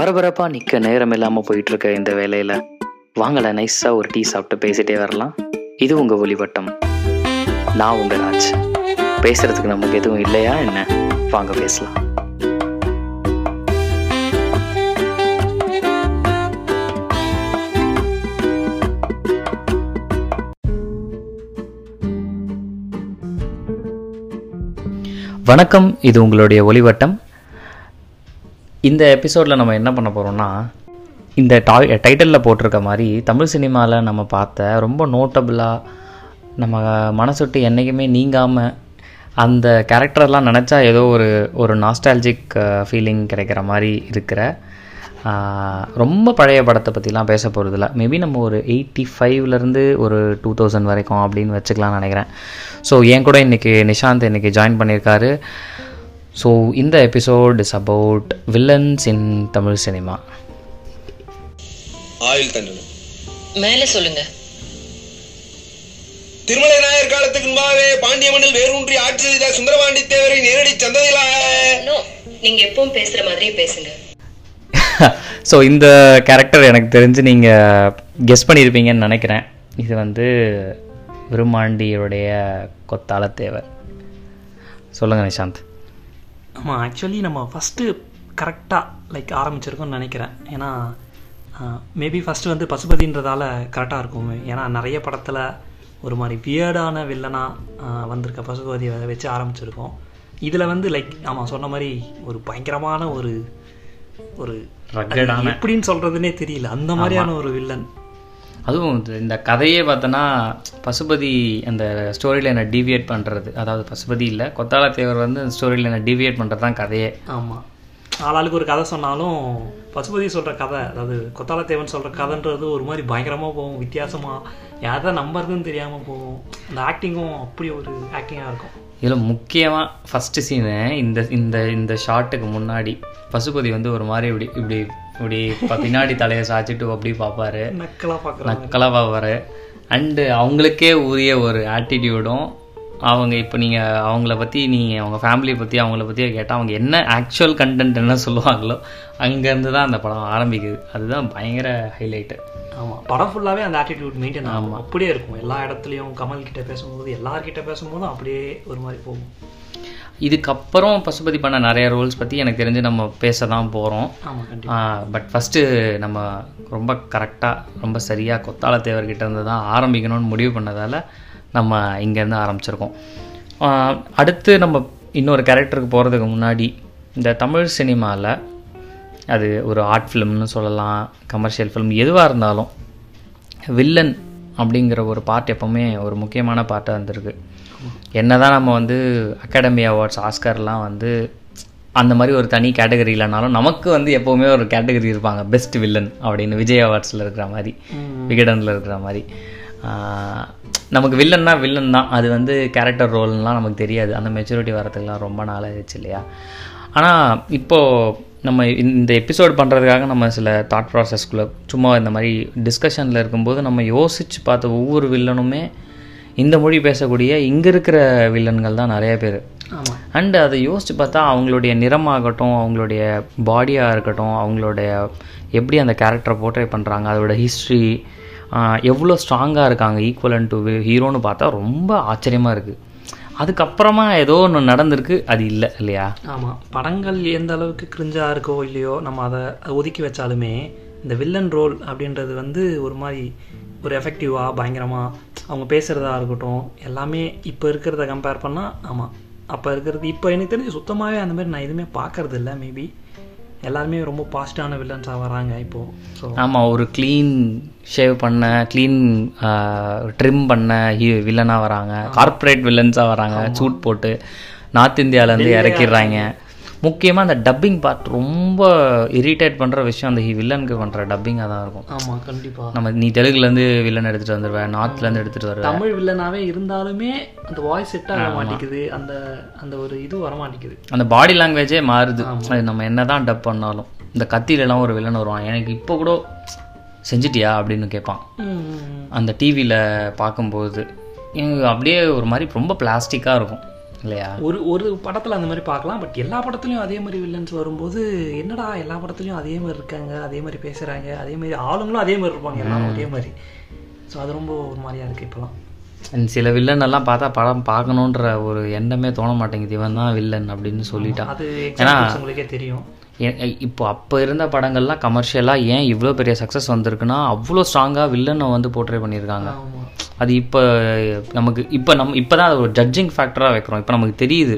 பரபரப்பாக நிற்க நேரம் இல்லாமல் போயிட்டு இருக்க இந்த வேலையில். வாங்கல நைஸாக ஒரு டீ சாப்பிட்டு பேசிட்டே வரலாம். இது உங்கள் ஒளிவட்டம். நான் உங்கள் ராஜ். பேசுறதுக்கு நமக்கு எதுவும் இல்லையா என்ன? வாங்க பேசலாம். வணக்கம் இது உங்களுடைய ஒளிவட்டம். இந்த எபிசோடில் நம்ம என்ன பண்ண போகிறோம்னா இந்த டா டைட்டிலில் போட்டிருக்க மாதிரி தமிழ் சினிமாவில் நம்ம பார்த்த ரொம்ப நோட்டபுளாக நம்ம மனசுட்டு என்றைக்குமே நீங்காமல் அந்த கேரக்டர்லாம் நினச்சா ஏதோ ஒரு ஒரு நாஸ்டாலஜிக் ஃபீலிங் கிடைக்கிற மாதிரி இருக்கிற ரொம்ப பழைய படத்தை பற்றிலாம் பேச போகிறதில்ல மேபி நம்ம ஒரு எயிட்டி ஃபைவ்லேருந்து ஒரு டூ தௌசண்ட் வரைக்கும் அப்படின்னு வச்சுக்கலாம்னு நினைக்கிறேன். ஸோ என் கூட இன்றைக்கி நிஷாந்த் இன்றைக்கி ஜாயின் பண்ணியிருக்காரு. ஸோ இந்த episode is about villains in Tamil cinema ஆயுள் தண்டனை. மேல சொல்லுங்க. திருமலை நாயர் காலத்துக்கு முன்பாகவே பாண்டிய மண்ணில் வேரூன்றி ஆட்சி செய்த சுந்தரபாண்டி தேவரை நேரடி சந்ததியிலாக நோ நீங்க எப்பவும் பேசுற மாதிரியே பேசுங்க. ஸோ இந்த கேரக்டர் எனக்கு தெரிஞ்சு நீங்கள் கெஸ் பண்ணியிருப்பீங்கன்னு நினைக்கிறேன். இது வந்து விருமாண்டியுடைய கொத்தாலத்தேவர் சொல்லுங்கள் நிஷாந்த். ஆமாம் ஆக்சுவலி நம்ம ஃபஸ்ட்டு கரெக்டாக லைக் ஆரம்பிச்சிருக்கோம்னு நினைக்கிறேன். ஏன்னா மேபி ஃபஸ்ட்டு வந்து பசுபதின்றதால கரெக்டாக இருக்கும். ஏன்னா நிறைய படத்தில் ஒரு மாதிரி வியர்டான வில்லனாக வந்திருக்க பசுபதியை வச்சு ஆரம்பிச்சிருக்கோம். இதில் வந்து லைக் ஆமாம் சொன்ன மாதிரி ஒரு பயங்கரமான ஒரு ஒரு எப்படின்னு சொல்கிறதுனே தெரியல. அந்த மாதிரியான ஒரு வில்லன் அதுவும் இந்த கதையே பார்த்தோன்னா பசுபதி அந்த ஸ்டோரி லைனை டீவியேட் பண்ணுறது அதாவது பசுபதி இல்லை கொத்தாலத்தேவர் வந்து அந்த ஸ்டோரி லைனை டீவியேட் பண்ணுறது தான் கதையே. ஆமாம் ஆளாளுக்கு ஒரு கதை சொன்னாலும் பசுபதி சொல்கிற கதை அதாவது கொத்தாலத்தேவன் சொல்கிற கதைன்றது ஒரு மாதிரி பயங்கரமாக போகும் வித்தியாசமாக யாரை நம்புறதுன்னு தெரியாமல் போகும். அந்த ஆக்டிங்கும் அப்படி ஒரு ஆக்டிங்காக இருக்கும். இதில் முக்கியமாக ஃபஸ்ட்டு சீனு இந்த இந்த இந்த ஷாட்டுக்கு முன்னாடி பசுபதி வந்து ஒரு மாதிரி இப்படி இப்படி இப்படி பின்னாடி தலையை சாய்ச்சிட்டு அப்படி பார்ப்பாரு நக்கலாக பார்க்குறாங்க நக்கலாக பார்ப்பாரு அண்டு அவங்களுக்கே உரிய ஒரு ஆட்டிடியூடும் அவங்க இப்போ நீங்கள் அவங்கள பற்றி நீங்கள் அவங்க ஃபேமிலியை பற்றி அவங்கள பற்றி கேட்டால் அவங்க என்ன ஆக்சுவல் கண்டென்ட் என்ன சொல்லுவாங்களோ அங்கேருந்து தான் அந்த படம் ஆரம்பிக்குது. அதுதான் பயங்கர ஹைலைட்டு ஆமாம் படம் ஃபுல்லாகவே அந்த ஆட்டிடியூட் மெயின்டைன் ஆகும். அப்படியே இருக்கும். எல்லா இடத்துலையும் கமல் கிட்ட பேசும்போது எல்லார்கிட்ட பேசும்போதும் அப்படியே ஒரு மாதிரி போகும். இதுக்கப்புறம் பசுபதி பண்ண நிறைய ரோல்ஸ் பற்றி எனக்கு தெரிஞ்சு நம்ம பேச தான் போகிறோம் பட் ஃபஸ்ட்டு நம்ம ரொம்ப கரெக்டாக ரொம்ப சரியாக கொத்தால தேவர்கிட்ட இருந்து தான் ஆரம்பிக்கணும்னு முடிவு பண்ணதால் நம்ம இங்கேருந்து ஆரம்பிச்சிருக்கோம். அடுத்து நம்ம இன்னொரு கேரக்டருக்கு போகிறதுக்கு முன்னாடி இந்த தமிழ் சினிமாவில் அது ஒரு ஆர்ட் ஃபிலிம்னு சொல்லலாம் கமர்ஷியல் ஃபிலிம் எதுவாக இருந்தாலும் வில்லன் அப்படிங்கிற ஒரு பார்ட் எப்போவுமே ஒரு முக்கியமான பார்ட்டாக இருந்திருக்கு. என்னதான் நம்ம வந்து அகாடமி அவார்ட்ஸ் ஆஸ்கர்லாம் வந்து அந்த மாதிரி ஒரு தனி கேட்டகரி இல்லைனாலும் நமக்கு வந்து எப்போவுமே ஒரு கேட்டகரி இருப்பாங்க. பெஸ்ட் வில்லன் அப்படின்னு விஜய் அவார்ட்ஸில் இருக்கிற மாதிரி விகடனில் இருக்கிற மாதிரி. நமக்கு வில்லன்னா வில்லன் தான். அது வந்து கேரக்டர் ரோல்னால் நமக்கு தெரியாது. அந்த மெச்சூரிட்டி வரதுக்குலாம் ரொம்ப நாள் ஆயிடுச்சு இல்லையா? ஆனால் இப்போது நம்ம இந்த- எபிசோட் பண்ணுறதுக்காக நம்ம சில தாட் ப்ராசஸ்க்குள்ளே சும்மா இந்த மாதிரி டிஸ்கஷனில் இருக்கும்போது நம்ம யோசித்து பார்த்த ஒவ்வொரு வில்லனுமே இந்த மொழி பேசக்கூடிய இங்கே இருக்கிற வில்லன்கள் தான் நிறைய பேர். அண்டு அதை யோசித்து பார்த்தா அவங்களுடைய நிறமாகட்டும் அவங்களுடைய பாடியாக இருக்கட்டும் அவங்களுடைய எப்படி அந்த கேரக்டரை போர்ட்ரே பண்ணுறாங்க அதோட ஹிஸ்ட்ரி எவ்வளோ ஸ்ட்ராங்காக இருக்காங்க ஈக்குவலன் டு ஹீரோன்னு பார்த்தா ரொம்ப ஆச்சரியமாக இருக்குது அதுக்கப்புறமா ஏதோ ஒன்று நடந்திருக்கு அது இல்லை இல்லையா? ஆமாம் படங்கள் எந்த அளவுக்கு கிரிஞ்சாக இருக்கோ இல்லையோ நம்ம அதை ஒதுக்கி வச்சாலுமே இந்த வில்லன் ரோல் அப்படின்றது வந்து ஒரு மாதிரி ஒரு எஃபெக்டிவாக பயங்கரமாக அவங்க பேசுகிறதா இருக்கட்டும் எல்லாமே இப்போ இருக்கிறத கம்பேர் பண்ணால் ஆமாம் அப்போ இருக்கிறது இப்போ எனக்கு தெரிஞ்சு சுத்தமாகவே அந்த மாதிரி நான் எதுவுமே பார்க்கறது இல்லை மேபி எல்லாருமே ரொம்ப பாசிட்டிவான வில்லன்ஸாக வராங்க இப்போது ஸோ ஆமாம் ஒரு க்ளீன் ஷேவ் பண்ண க்ளீன் ட்ரிம் பண்ண வில்லனாக வராங்க. கார்ப்பரேட் வில்லன்ஸாக வராங்க. சூட் போட்டு நார்த் இந்தியாவிலேருந்து இறக்கிடுறாங்க. முக்கியமாக அந்த டப்பிங் பார்ட் ரொம்ப இரிட்டேட் பண்ணுற விஷயம் அந்த வில்லனுக்கு பண்ணுற டப்பிங்காக தான் இருக்கும். ஆமாம் கண்டிப்பாக நம்ம நீ தெலுங்குலேருந்து வில்லன் எடுத்துகிட்டு வந்துடுவேன் நார்த்லேருந்து எடுத்துகிட்டு வருவேன் தமிழ் வில்லனாகவே இருந்தாலுமே அந்த வாய்ஸ் செட் ஆக மாட்டேங்குது. அந்த அந்த ஒரு இது வர மாட்டேங்குது. அந்த பாடி லாங்குவேஜே மாறுது. அது நம்ம என்ன தான் டப் பண்ணாலும். இந்த கத்தியிலலாம் ஒரு வில்லன் வருவான். எனக்கு இப்போ கூட செஞ்சிட்டியா அப்படின்னு கேட்பான். அந்த டிவியில் பார்க்கும்போது எனக்கு அப்படியே ஒரு மாதிரி ரொம்ப பிளாஸ்டிக்காக இருக்கும். இல்லையா? ஒரு ஒரு படத்தில் அந்த மாதிரி பார்க்கலாம். பட் எல்லா படத்துலையும் அதே மாதிரி வில்லன்ஸ் வரும்போது என்னடா எல்லா படத்துலையும் அதே மாதிரி இருக்காங்க அதே மாதிரி பேசுகிறாங்க அதே மாதிரி ஆளுங்களும் அதே மாதிரி இருப்பாங்க எல்லாரும் ஒரே மாதிரி. ஸோ அது ரொம்ப ஒரு மாதிரியா இருக்குது இப்போலாம் சில வில்லன் எல்லாம் பார்த்தா படம் பார்க்கணுன்ற ஒரு எண்ணமே தோண மாட்டேங்குது. இவன் தான் வில்லன் அப்படின்னு சொல்லிட்டான். அது எக்ஸாம்பிள்ஸ் உங்களுக்கே தெரியும். இப்போ அப்போ இருந்த படங்கள்லாம் கமர்ஷியலாக ஏன் இவ்வளோ பெரிய சக்ஸஸ் வந்திருக்குன்னா அவ்வளோ ஸ்ட்ராங்காக வில்லனை வந்து போர்ட்ரே பண்ணியிருக்காங்க. அது இப்போ நமக்கு இப்போ நம்ம இப்போ தான் ஒரு ஜட்ஜிங் ஃபேக்டராக வைக்கிறோம். இப்போ நமக்கு தெரியுது.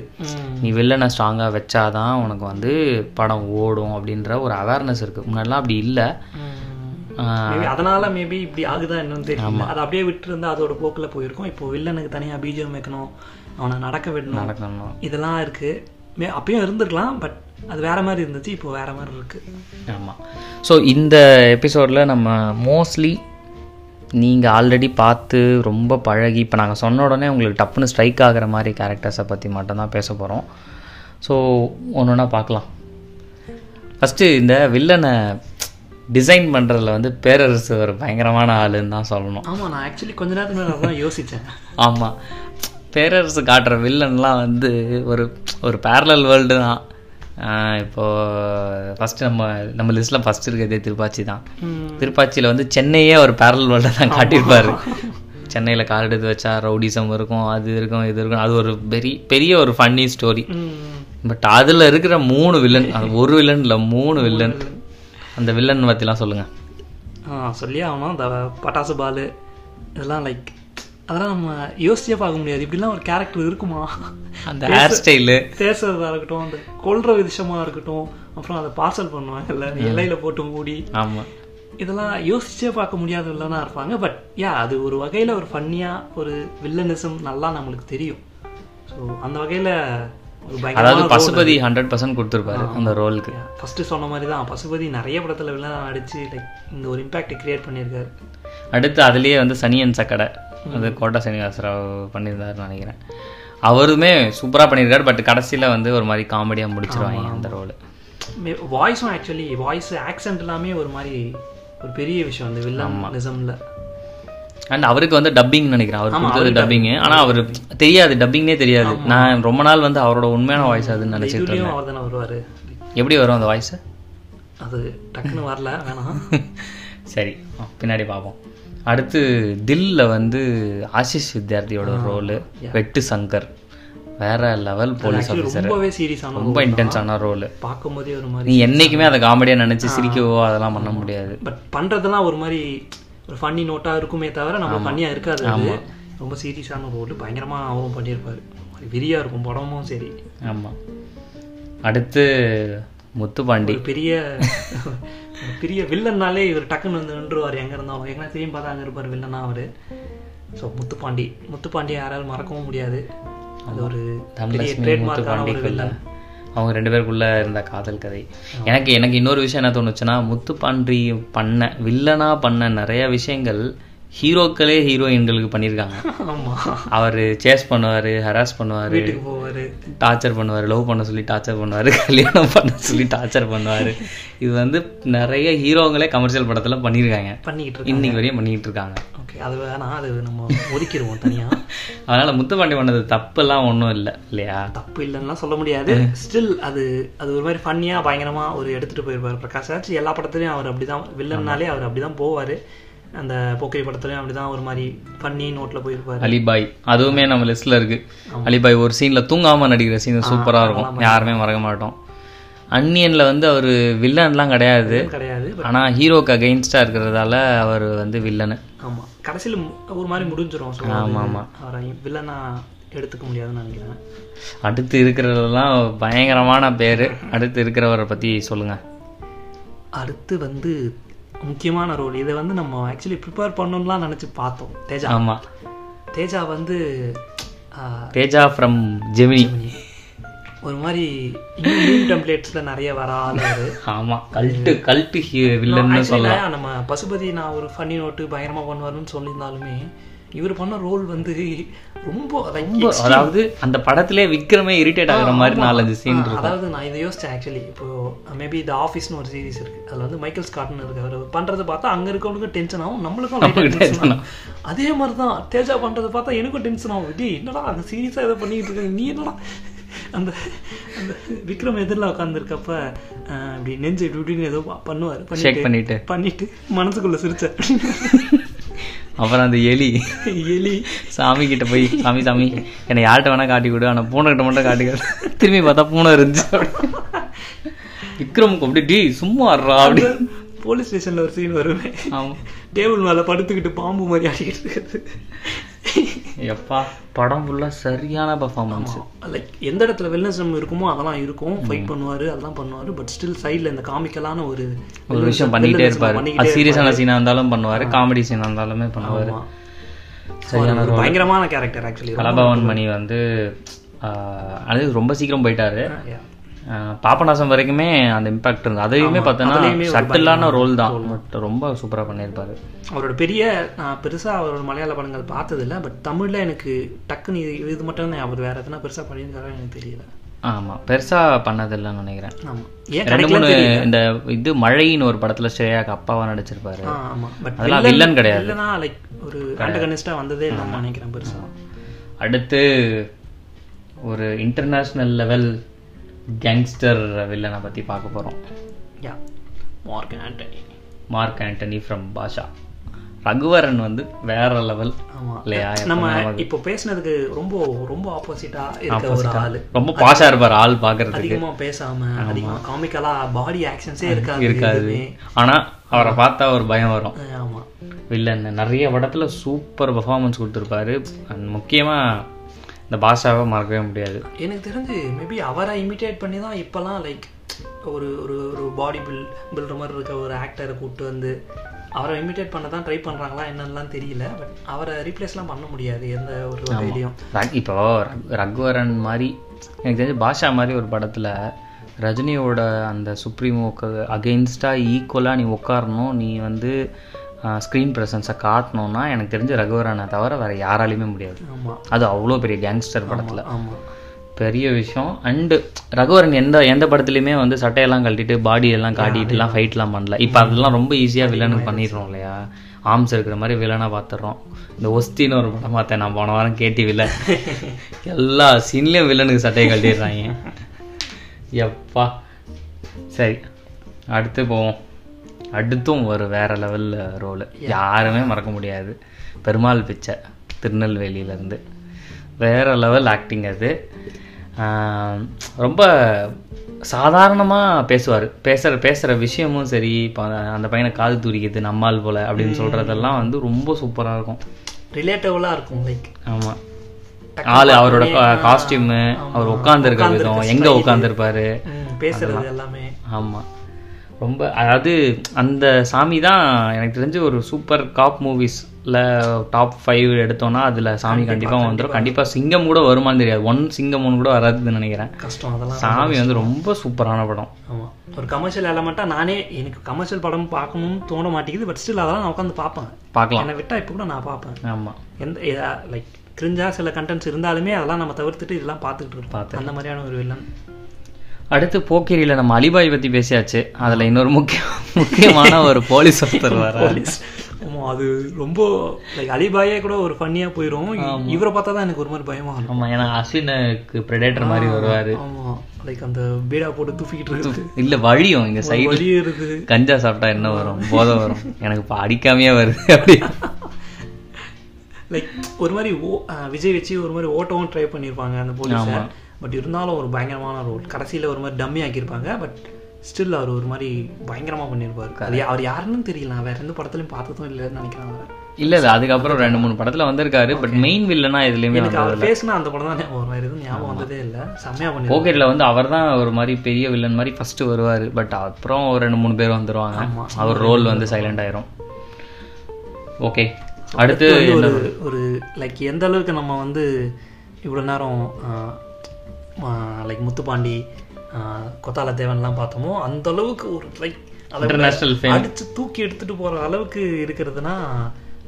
நீ வில்லனை ஸ்ட்ராங்காக வச்சாதான் உனக்கு வந்து படம் ஓடும் அப்படின்ற ஒரு அவேர்னஸ் இருக்குது முன்னாடிலாம் அப்படி இல்லை. அதனால மேபி இப்படி ஆகுதா என்னன்னு தெரியல. அதை அப்படியே விட்டுருந்தா அதோட போக்கில் போயிருக்கும். இப்போ வில்லனுக்கு தனியாக பீஜம் வைக்கணும். அவனை நடக்க விடணும். நடக்கணும். இதெல்லாம் இருக்கு. மே அப்பயும் இருந்திருக்கலாம் பட் அது வேற மாதிரி இருந்துச்சு இப்போ வேற மாதிரி இருக்கு. ஆமாம் ஸோ இந்த எபிசோடில் நம்ம மோஸ்ட்லி நீங்கள் ஆல்ரெடி பார்த்து ரொம்ப பழகி இப்போ நாங்கள் சொன்ன உடனே உங்களுக்கு டப்புன்னு ஸ்ட்ரைக் ஆகிற மாதிரி கேரக்டர்ஸை பற்றி மட்டும்தான் பேச போகிறோம் ஸோ ஒன்று ஒன்றா பார்க்கலாம். ஃபஸ்ட்டு இந்த வில்லனை டிசைன் பண்ணுறதுல வந்து பேரரசு ஒரு பயங்கரமான ஆளுன்னு தான் சொல்லணும். ஆமா நான் ஆக்சுவலி கொஞ்ச நேரத்துக்கு யோசிச்சேன். ஆமாம் பேரரசு காட்டுற வில்லன்லாம் வந்து ஒரு ஒரு பேரலல் வேர்ல்டு தான். ஆஹ் இப்போ ஃபஸ்ட்டு நம்ம நம்ம லிஸ்ட்டில் ஃபஸ்ட் இருக்கிறதே திருப்பாச்சி தான். திருப்பாச்சியில் வந்து சென்னையே ஒரு பேரலல் வேர்ல்டை தான் காட்டியிருப்பாரு. சென்னையில் கால் எடுத்து வச்சா ரவுடிசம் இருக்கும் அது இருக்கும் இது இருக்கும். அது ஒரு பெரிய பெரிய ஒரு ஃபன்னி ஸ்டோரி பட் அதில் இருக்கிற மூணு வில்லன் அது ஒரு வில்லன் இல்லை மூணு வில்லன் அந்த வில்லன் பற்றிலாம் சொல்லுங்கள் சொல்லியே ஆகணும். இந்த பட்டாசு பாலு இதெல்லாம் லைக் அதெல்லாம் நம்ம யோசிச்சே பார்க்க முடியாது. இப்படிலாம் ஒரு கேரக்டர் இருக்குமா? அந்த ஹேர் ஸ்டைலு பேசுறதா இருக்கட்டும் அந்த கொல்ற விஷயமா இருக்கட்டும் அப்புறம் அதை பார்சல் பண்ணுவாங்கல்ல இலையில போட்டு மூடி. ஆமாம் இதெல்லாம் யோசிச்சே பார்க்க முடியாத வில்லனா இருப்பாங்க. பட் யா அது ஒரு வகையில ஒரு ஃபன்னியா ஒரு வில்லனிசம் நல்லா நம்மளுக்கு தெரியும். ஸோ அந்த வகையில ஒரு அதாவது பசுபதி ஹண்ட்ரட் பர்சன்ட் கொடுத்துருப்பாரு அந்த ரோலுக்கு ஃபர்ஸ்ட் சொன்ன மாதிரி தான் பசுபதி நிறைய படத்துல வில்லனா நடிச்சு லைக் இந்த ஒரு இம்பாக்ட் கிரியேட் பண்ணியிருக்காரு. அடுத்து அதுலேயே வந்து சனியன் சக்கடை அது கோட்டா சனிவாசராவ் பண்ணியிருந்தாருன்னு நினைக்கிறேன். அவருமே சூப்பராக பண்ணியிருக்காரு பட் கடைசியில் வந்து ஒரு மாதிரி காமெடியாக முடிச்சிருவாங்க அந்த ரோல் வாய்ஸும் ஆக்சுவலி வாய்ஸ் ஆக்சென்ட் எல்லாமே ஒரு மாதிரி ஒரு பெரிய விஷயம் அந்த வில்லன் நிசம்ல அண்ட் அவருக்கு வந்து டப்பிங் நினைக்கிறேன். அவர் கொடுத்தது டப்பிங் ஆனால் அவர் தெரியாது டப்பிங்னே தெரியாது. நான் ரொம்ப நாள் வந்து அவரோட உண்மையான வாய்ஸ் அதுன்னு நினச்சிட்டு இருந்தேன். தானே வருவாரு. எப்படி வரும் அந்த வாய்ஸு அது டக்குன்னு வரல வேணாம். சரி பின்னாடி பார்ப்போம். அடுத்து தில்ல வந்து ஆஷிஷ் வித்யார்த்தியோட ரோலு வெட்டு சங்கர். வேற லெவல் போலீஸ் ஆஃபீஸர் ரொம்பவே சீரியஸான ரொம்ப இன்டென்ஸான ரோலு பார்க்கும்போதே ஒரு நீ மாதிரி என்னைக்குமே அதை காமெடியாக நினச்சி சிரிக்கவோ அதெல்லாம் பண்ண முடியாது. பட் பண்றதெல்லாம் ஒரு மாதிரி ஒரு ஃபன்னி நோட்டா இருக்குமே தவிர நம்ம ஃபன்னியா இருக்காது அது. ரொம்ப சீரியஸான ரோல் பயங்கரமா அவரும் பண்ணியிருப்பாரு. வெறியா இருக்கும் படமும் சரி. ஆமாம் அடுத்து முத்துப்பாண்டி. பெரிய பெரிய வில்லன்னாலே இவர் டக்குன்னு வந்து நின்றுவார். எங்க இருந்தாலும் எங்கன்னா திரும்பி பார்த்தா அங்க இருப்பார் வில்லனா அவரு. ஸோ முத்துப்பாண்டி. முத்துப்பாண்டி யாராலும் மறக்கவும் முடியாது. அது ஒரு முத்துப்பாண்டிக்குள்ள வில்லன். அவங்க ரெண்டு பேருக்குள்ள இருந்த காதல் கதை. எனக்கு எனக்கு இன்னொரு விஷயம் என்ன தோணுச்சுன்னா முத்துப்பாண்டி பண்ண வில்லனா பண்ண நிறைய விஷயங்கள் ஹீரோக்களே ஹீரோயின்களுக்கு பண்ணியிருக்காங்க. ஆமா. அவர் சேஸ் பண்ணுவார் ஹராஸ் பண்ணுவார் வீட்டுக்கு போவாரு. டார்ச்சர் பண்ணுவார் லவ் பண்ண சொல்லி டார்ச்சர் பண்ணுவார் கல்யாணம் பண்ண சொல்லி டார்ச்சர் பண்ணுவார். இது வந்து நிறைய ஹீரோங்களே கமர்ஷியல் படத்தில் பண்ணியிருக்காங்க. பண்ணிக்கிட்டு இன்னைக்கு வரையும் பண்ணிக்கிட்டு இருக்காங்க. ஓகே அது வேணாம் அது நம்ம ஒதுக்கிடுவோம் தனியா. அதனால் முத்துப்பாண்டி பண்ணது தப்பெல்லாம் ஒன்றும் இல்லை இல்லையா? தப்பு இல்லைன்னா சொல்ல முடியாது. ஸ்டில் அது அது ஒரு மாதிரி ஃபன்னியா பயங்கரமா ஒரு எடுத்துட்டு போயிருப்பாரு பிரகாஷ் ராஜ். எல்லா படத்துலயும் அவர் அப்படிதான் வில்லன்னாலே அவர் அப்படிதான் போவாரு. அந்த போக்கிரி படத்துலயும் அப்படிதான் ஒரு மாதிரி ஃபன்னி நோட்ல போயிருப்பாரு. அலிபாய் அதுவுமே நம்ம லிஸ்ட்ல இருக்கு. அலிபாய் ஒரு சீன்ல தூங்காம நடிக்கிற சீன் சூப்பரா இருக்கும். யாருமே மறக்க மாட்டோம். அன்னியன்ல வந்து அவர் வில்லன்லாம் கிடையாது. கிடையாது ஆனா ஹீரோக்கு அகைன்ஸ்டா இருக்கிறதால அவர் வந்து வில்லனு ஆமா. கடைசியில ஒரு மாதிரி முடிஞ்சிரும். ஸோ ஆமா ஆமா அவரை வில்லனா எடுத்துக்க முடியாதுன்னு நினைக்கிறேன். அடுத்து இருக்கிறதெல்லாம் பயங்கரமான பேரு. அடுத்து இருக்கிறவரை பத்தி சொல்லுங்க. அடுத்து வந்து முக்கியமான ரோல் இதை வந்து நம்ம ஆக்சுவலி ப்ரிப்பேர் பண்ணணும்லாம் நினைச்சு பார்த்தோம். தேஜா. ஆமா. தேஜா வந்து தேஜா ஃப்ரம் ஜெமினி ஒரு மாதிரி டெம்ப்ளேட்ஸ்ல நிறைய வராத ஒரு ஆமா கல்ட்டு கல்ட்டு வில்லன்னு சொல்லலாம். நம்ம பசுபதி நான் ஒரு ஃபன்னி நோட்டு பயங்கரமா பண்ணுவாருன்னு சொல்லியிருந்தாலுமே இவர் பண்ண ரோல் வந்து ரொம்ப அதாவது அந்த படத்திலே விக்ரமே இரிட்டேட் ஆகுற மாதிரி. நாலஞ்சு சீன் அதாவது நான் இதை யோசிச்சேன் ஆக்சுவலி இப்போ மேபி த ஆஃபீஸ்னு ஒரு சீரிஸ் இருக்கு. அதுல வந்து மைக்கேல் ஸ்காட்னு இருக்கு அவர் பண்றதை பார்த்தா அங்க இருக்கவனுக்கும் டென்ஷன் ஆகும் நம்மளுக்கும். அதே மாதிரி தான் தேஜா பண்றதை பார்த்தா எனக்கும் டென்ஷன் ஆகும். டேய் என்னடா அங்க சீரியஸா ஏதோ பண்ணிட்டு இருக்காங்க நீ என்னடா? அந்த அந்த விக்ரம் எதிரில் உட்காந்துருக்கப்ப இப்படி நெஞ்சு இப்படி இப்படின்னு ஏதோ பண்ணுவார். பண்ணிட்டு. பண்ணிட்டு. மனசுக்குள்ள சிரிச்ச அப்புறம் அந்த எலி. எலி. சாமி கிட்ட போய் சாமி சாமி என்னை யார்கிட்ட வேணா காட்டி கொடு. ஆனால் பூனை கிட்ட மட்டும் காட்டி கொடு. திரும்பி பார்த்தா பூனை இருந்துச்சு அப்படி. விக்ரமுக்கு அப்படி டி சும்மா அப்படி போலீஸ் ஸ்டேஷன்ல ஒரு சீன் வருமே. ஆமா. டேபிள் மேல படுத்துக்கிட்டு பாம்பு மாதிரி ஆடிக்கிட்டு இருக்கிறது. எப்பா? படம் ஃபுல்லா சரியான பர்ஃபார்மன்ஸ் லைக் எந்த இடத்துல வெல்னஸம் இருக்குமோ அதெல்லாம் இருக்கும். ஃபைட் பண்ணுவாரு அதெல்லாம் பண்ணுவாரு. பட் ஸ்டில் சைடுல இந்த காமிக்கலான ஒரு ஒரு விஷயம் பண்ணிட்டே இருப்பாரு. சீரியஸான சீனா இருந்தாலும் பண்ணுவாரு காமெடி சீனா இருந்தாலுமே பண்ணுவாரு. சரியான பயங்கரமான கேரக்டர் ஆக்சுவலி கலபவன் மணி வந்து அது ரொம்ப சீக்கிரம் போயிட்டாரு. பாபநாசம் வரைக்குமே அந்த இம்பாக்ட் இருந்தது. அதையுமே பார்த்தோன்னா சட்டிலான ரோல் தான். பட் ரொம்ப சூப்பரா பண்ணியிருப்பாரு. அவரோட பெரிய நான் பெருசா அவரோட மலையாள படங்கள் பார்த்தது இல்ல பட் தமிழ்ல எனக்கு டக்குன்னு இது இது மட்டும் அவர் வேற எதுனா பெருசா பண்ணியிருக்காரா எனக்கு தெரியல. ஆமா. பெருசா பண்ணதில்லைன்னு நினைக்கிறேன். ஆமா. ஏன் ரெண்டு மூணு இந்த இது மழைன்னு ஒரு படத்துல ஸ்ரேயாக்கு அப்பாவா நடிச்சிருப்பாரு. ஆ, ஆமா. பட் அதெல்லாம் வில்லன் கிடையாது. இல்லைனா லைக் ஒரு ஆண்டகனிஸ்டா வந்ததே இல்லைன்னு நினைக்கிறேன் பெருசா. அடுத்து ஒரு இன்டர்நேஷ்னல் லெவல் கேங்ஸ்டர் வில்லனை பத்தி பார்க்க போறோம். Yeah Mark Antony Mark Antony from Baasha Raghuvaran வந்து வேற லெவல் இல்லையா நம்ம இப்போ பேசுனதுக்கு ரொம்ப ரொம்ப ஆப்போசிட்டா இருக்க ஒரு ஆளு. ரொம்ப பாஷா இருப்பார் ஆள் பாக்குறதுக்கு அதிகமா பேசாம அதிகமா காமிக்கலா பாடி ஆக்ஷன்ஸே இருக்காது இருக்காது. ஆனா அவரை பார்த்தா ஒரு பயம் வரும். ஆமா. வில்லன் நிறைய படத்துல சூப்பர் பெர்ஃபார்மன்ஸ் கொடுத்துருப்பாரு. முக்கியமா இந்த பாஷாவை மறக்கவே முடியாது. எனக்கு தெரிஞ்சு மேபி அவரை இமிட்டேட் பண்ணி தான் இப்போலாம் லைக் ஒரு ஒரு ஒரு பாடி பில் பில்டர் மாதிரி இருக்க ஒரு ஆக்டரை கூப்பிட்டு வந்து அவரை இமிட்டேட் பண்ண தான் ட்ரை பண்ணுறாங்களா என்னன்னுலாம் தெரியல பட் அவரை ரீப்ளேஸ்லாம் பண்ண முடியாது எந்த ஒரு வகையிலையும். இப்போ ரக்- ரகுவரன் மாதிரி எனக்கு தெரிஞ்சு பாஷா மாதிரி ஒரு படத்துல ரஜினியோட அந்த சுப்ரீமோக்கு அகெயின்ஸ்டாக ஈக்குவலாக நீ உட்காரணும் நீ வந்து ஸ்க்ரீன் ப்ரெசன்ஸை காட்டணும்னா எனக்கு தெரிஞ்ச ரகுவரனை தவிர வேற யாராலையுமே முடியாது. அது அவ்வளோ பெரிய கேங்ஸ்டர் படத்துல. பெரிய விஷயம். அண்டு ரகுவரன் எந்த எந்த படத்துலையுமே வந்து சட்டையெல்லாம் கழட்டிட்டு பாடி எல்லாம் காட்டிட்டுலாம் ஃபைட்லாம் பண்ணல. இப்போ அதெல்லாம் ரொம்ப ஈஸியாக வில்லனுக்கு பண்ணிடுறோம் இல்லையா? ஆர்ம்ஸ் இருக்கிற மாதிரி வில்லனாக பார்த்துடுறோம் இந்த ஒஸ்தின்னு ஒரு படம் பார்த்தேன். நான் போன வாரம் கேட்டி வில்லன் எல்லா சீன்லேயும் வில்லனுக்கு சட்டையை கழட்டிடுறாங்க. எப்பா. சரி. அடுத்து போவோம். அடுத்தும் ஒரு வேற லெவலில் ரோலு யாருமே மறக்க முடியாது. பெருமாள் பிச்சை திருநெல்வேலியிலேருந்து. வேற லெவல் ஆக்டிங் அது. ரொம்ப சாதாரணமாக பேசுவார். பேசுகிற பேசுகிற விஷயமும் சரி இப்போ அந்த பையனை காது தூரிக்குது நம்மால் போல அப்படின்னு சொல்கிறதெல்லாம் வந்து ரொம்ப சூப்பராக இருக்கும். ரிலேட்டபுளாக இருக்கும் லைக் ஆமாம் ஆள் அவரோட காஸ்டியூமு அவர் உட்காந்துருக்க விதம் எங்கே உட்காந்துருப்பாரு பேசுறது எல்லாமே. ஆமாம் ரொம்ப அதாவது அந்த சாமி தான் எனக்கு தெரிஞ்சு ஒரு சூப்பர் காப் மூவிஸில் டாப் ஃபைவ் எடுத்தோம்னா அதில் சாமி கண்டிப்பாக வந்துடும் கண்டிப்பாக சிங்கம் கூட வருமான்னு தெரியாது. ஒன் சிங்கம் ஒன்று கூட வராதுன்னு நினைக்கிறேன். கஷ்டம் அதெல்லாம் சாமி வந்து ரொம்ப சூப்பரான படம். ஆமா. ஒரு கமர்ஷியல் எலமெண்ட்டாக நானே எனக்கு கமர்ஷியல் படம் பார்க்கணும்னு தோண மாட்டேங்குது பட் ஸ்டில் அதெல்லாம் நான் உட்காந்து பார்ப்பேன். பார்க்கலாம். என்னை விட்டா இப்போ கூட நான் பார்ப்பேன். ஆமாம் எந்த லைக் கிரிஞ்சா சில கண்டென்ட்ஸ் இருந்தாலுமே அதெல்லாம் நம்ம தவிர்த்துட்டு இதெல்லாம் பார்த்துக்கிட்டு இருப்போம். அந்த மாதிரியான ஒரு வில்லன் அடுத்து போக்கிரியில் நம்ம அலிபாய் பற்றி பேசியாச்சு. அதில் இன்னொரு முக்கிய முக்கியமான ஒரு போலீஸ் ஒருத்தர் வர அது ரொம்ப லைக் அலிபாயே கூட ஒரு ஃபன்னியா போயிடும் இவரை பார்த்தா தான் எனக்கு ஒரு மாதிரி பயமா இருக்கும். ஆமாம் ஏன்னா அஸ்வினுக்கு ப்ரெடேட்டர் மாதிரி வருவார். ஆமா. லைக் அந்த பீடா போட்டு தூக்கிட்டு இருக்குது. இல்லை வழியும் இங்கே சைடு வலி இருக்குது. கஞ்சா சாப்பிட்டா என்ன வரும்? போதை வரும். எனக்கு இப்போ அடிக்காமையே வருது அப்படி. லைக் ஒரு மாதிரி ஓ விஜய் வச்சு ஒரு மாதிரி ஓட்டவும் ட்ரை பண்ணியிருப்பாங்க அந்த போலீஸை. பட் இருந்தாலும் ஒரு பயங்கரமான ரோல். கடைசியில் ஒரு மாதிரி டம்மி ஆக்கியிருப்பாங்க பட் ஸ்டில் அவர் ஒரு மாதிரி பயங்கரமா பண்ணியிருப்பாரு. அது அவர் யாருன்னு தெரியல. நான் வேற எந்த படத்துலையும் பார்த்ததும் இல்லைன்னு நினைக்கிறேன் அவரை. இல்ல இல்ல அதுக்கப்புறம் ரெண்டு மூணு படத்துல வந்திருக்காரு பட் மெயின் வில்லனா எனக்கு வந்தது அவர் பேசினா அந்த படம் தான் ஞாபகம் எதுவும் ஞாபகம் வந்ததே இல்லை. செம்மையா பண்ணி போக்கெட்ல வந்து அவர் தான் ஒரு மாதிரி பெரிய வில்லன் மாதிரி ஃபர்ஸ்ட் வருவாரு. பட் அப்புறம் ஒரு ரெண்டு மூணு பேர் வந்துருவாங்க. அவர் ரோல் வந்து சைலண்ட் ஆயிரும். ஓகே அடுத்து ஒரு ஒரு லைக் எந்த அளவுக்கு நம்ம வந்து இவ்வளோ நேரம் லைக் முத்துப்பாண்டி கொத்தால தேவன்லாம் பார்த்தோமோ அந்த அளவுக்கு ஒரு லைக். அடிச்சு தூக்கி எடுத்துட்டு போற அளவுக்கு இருக்கிறதுனா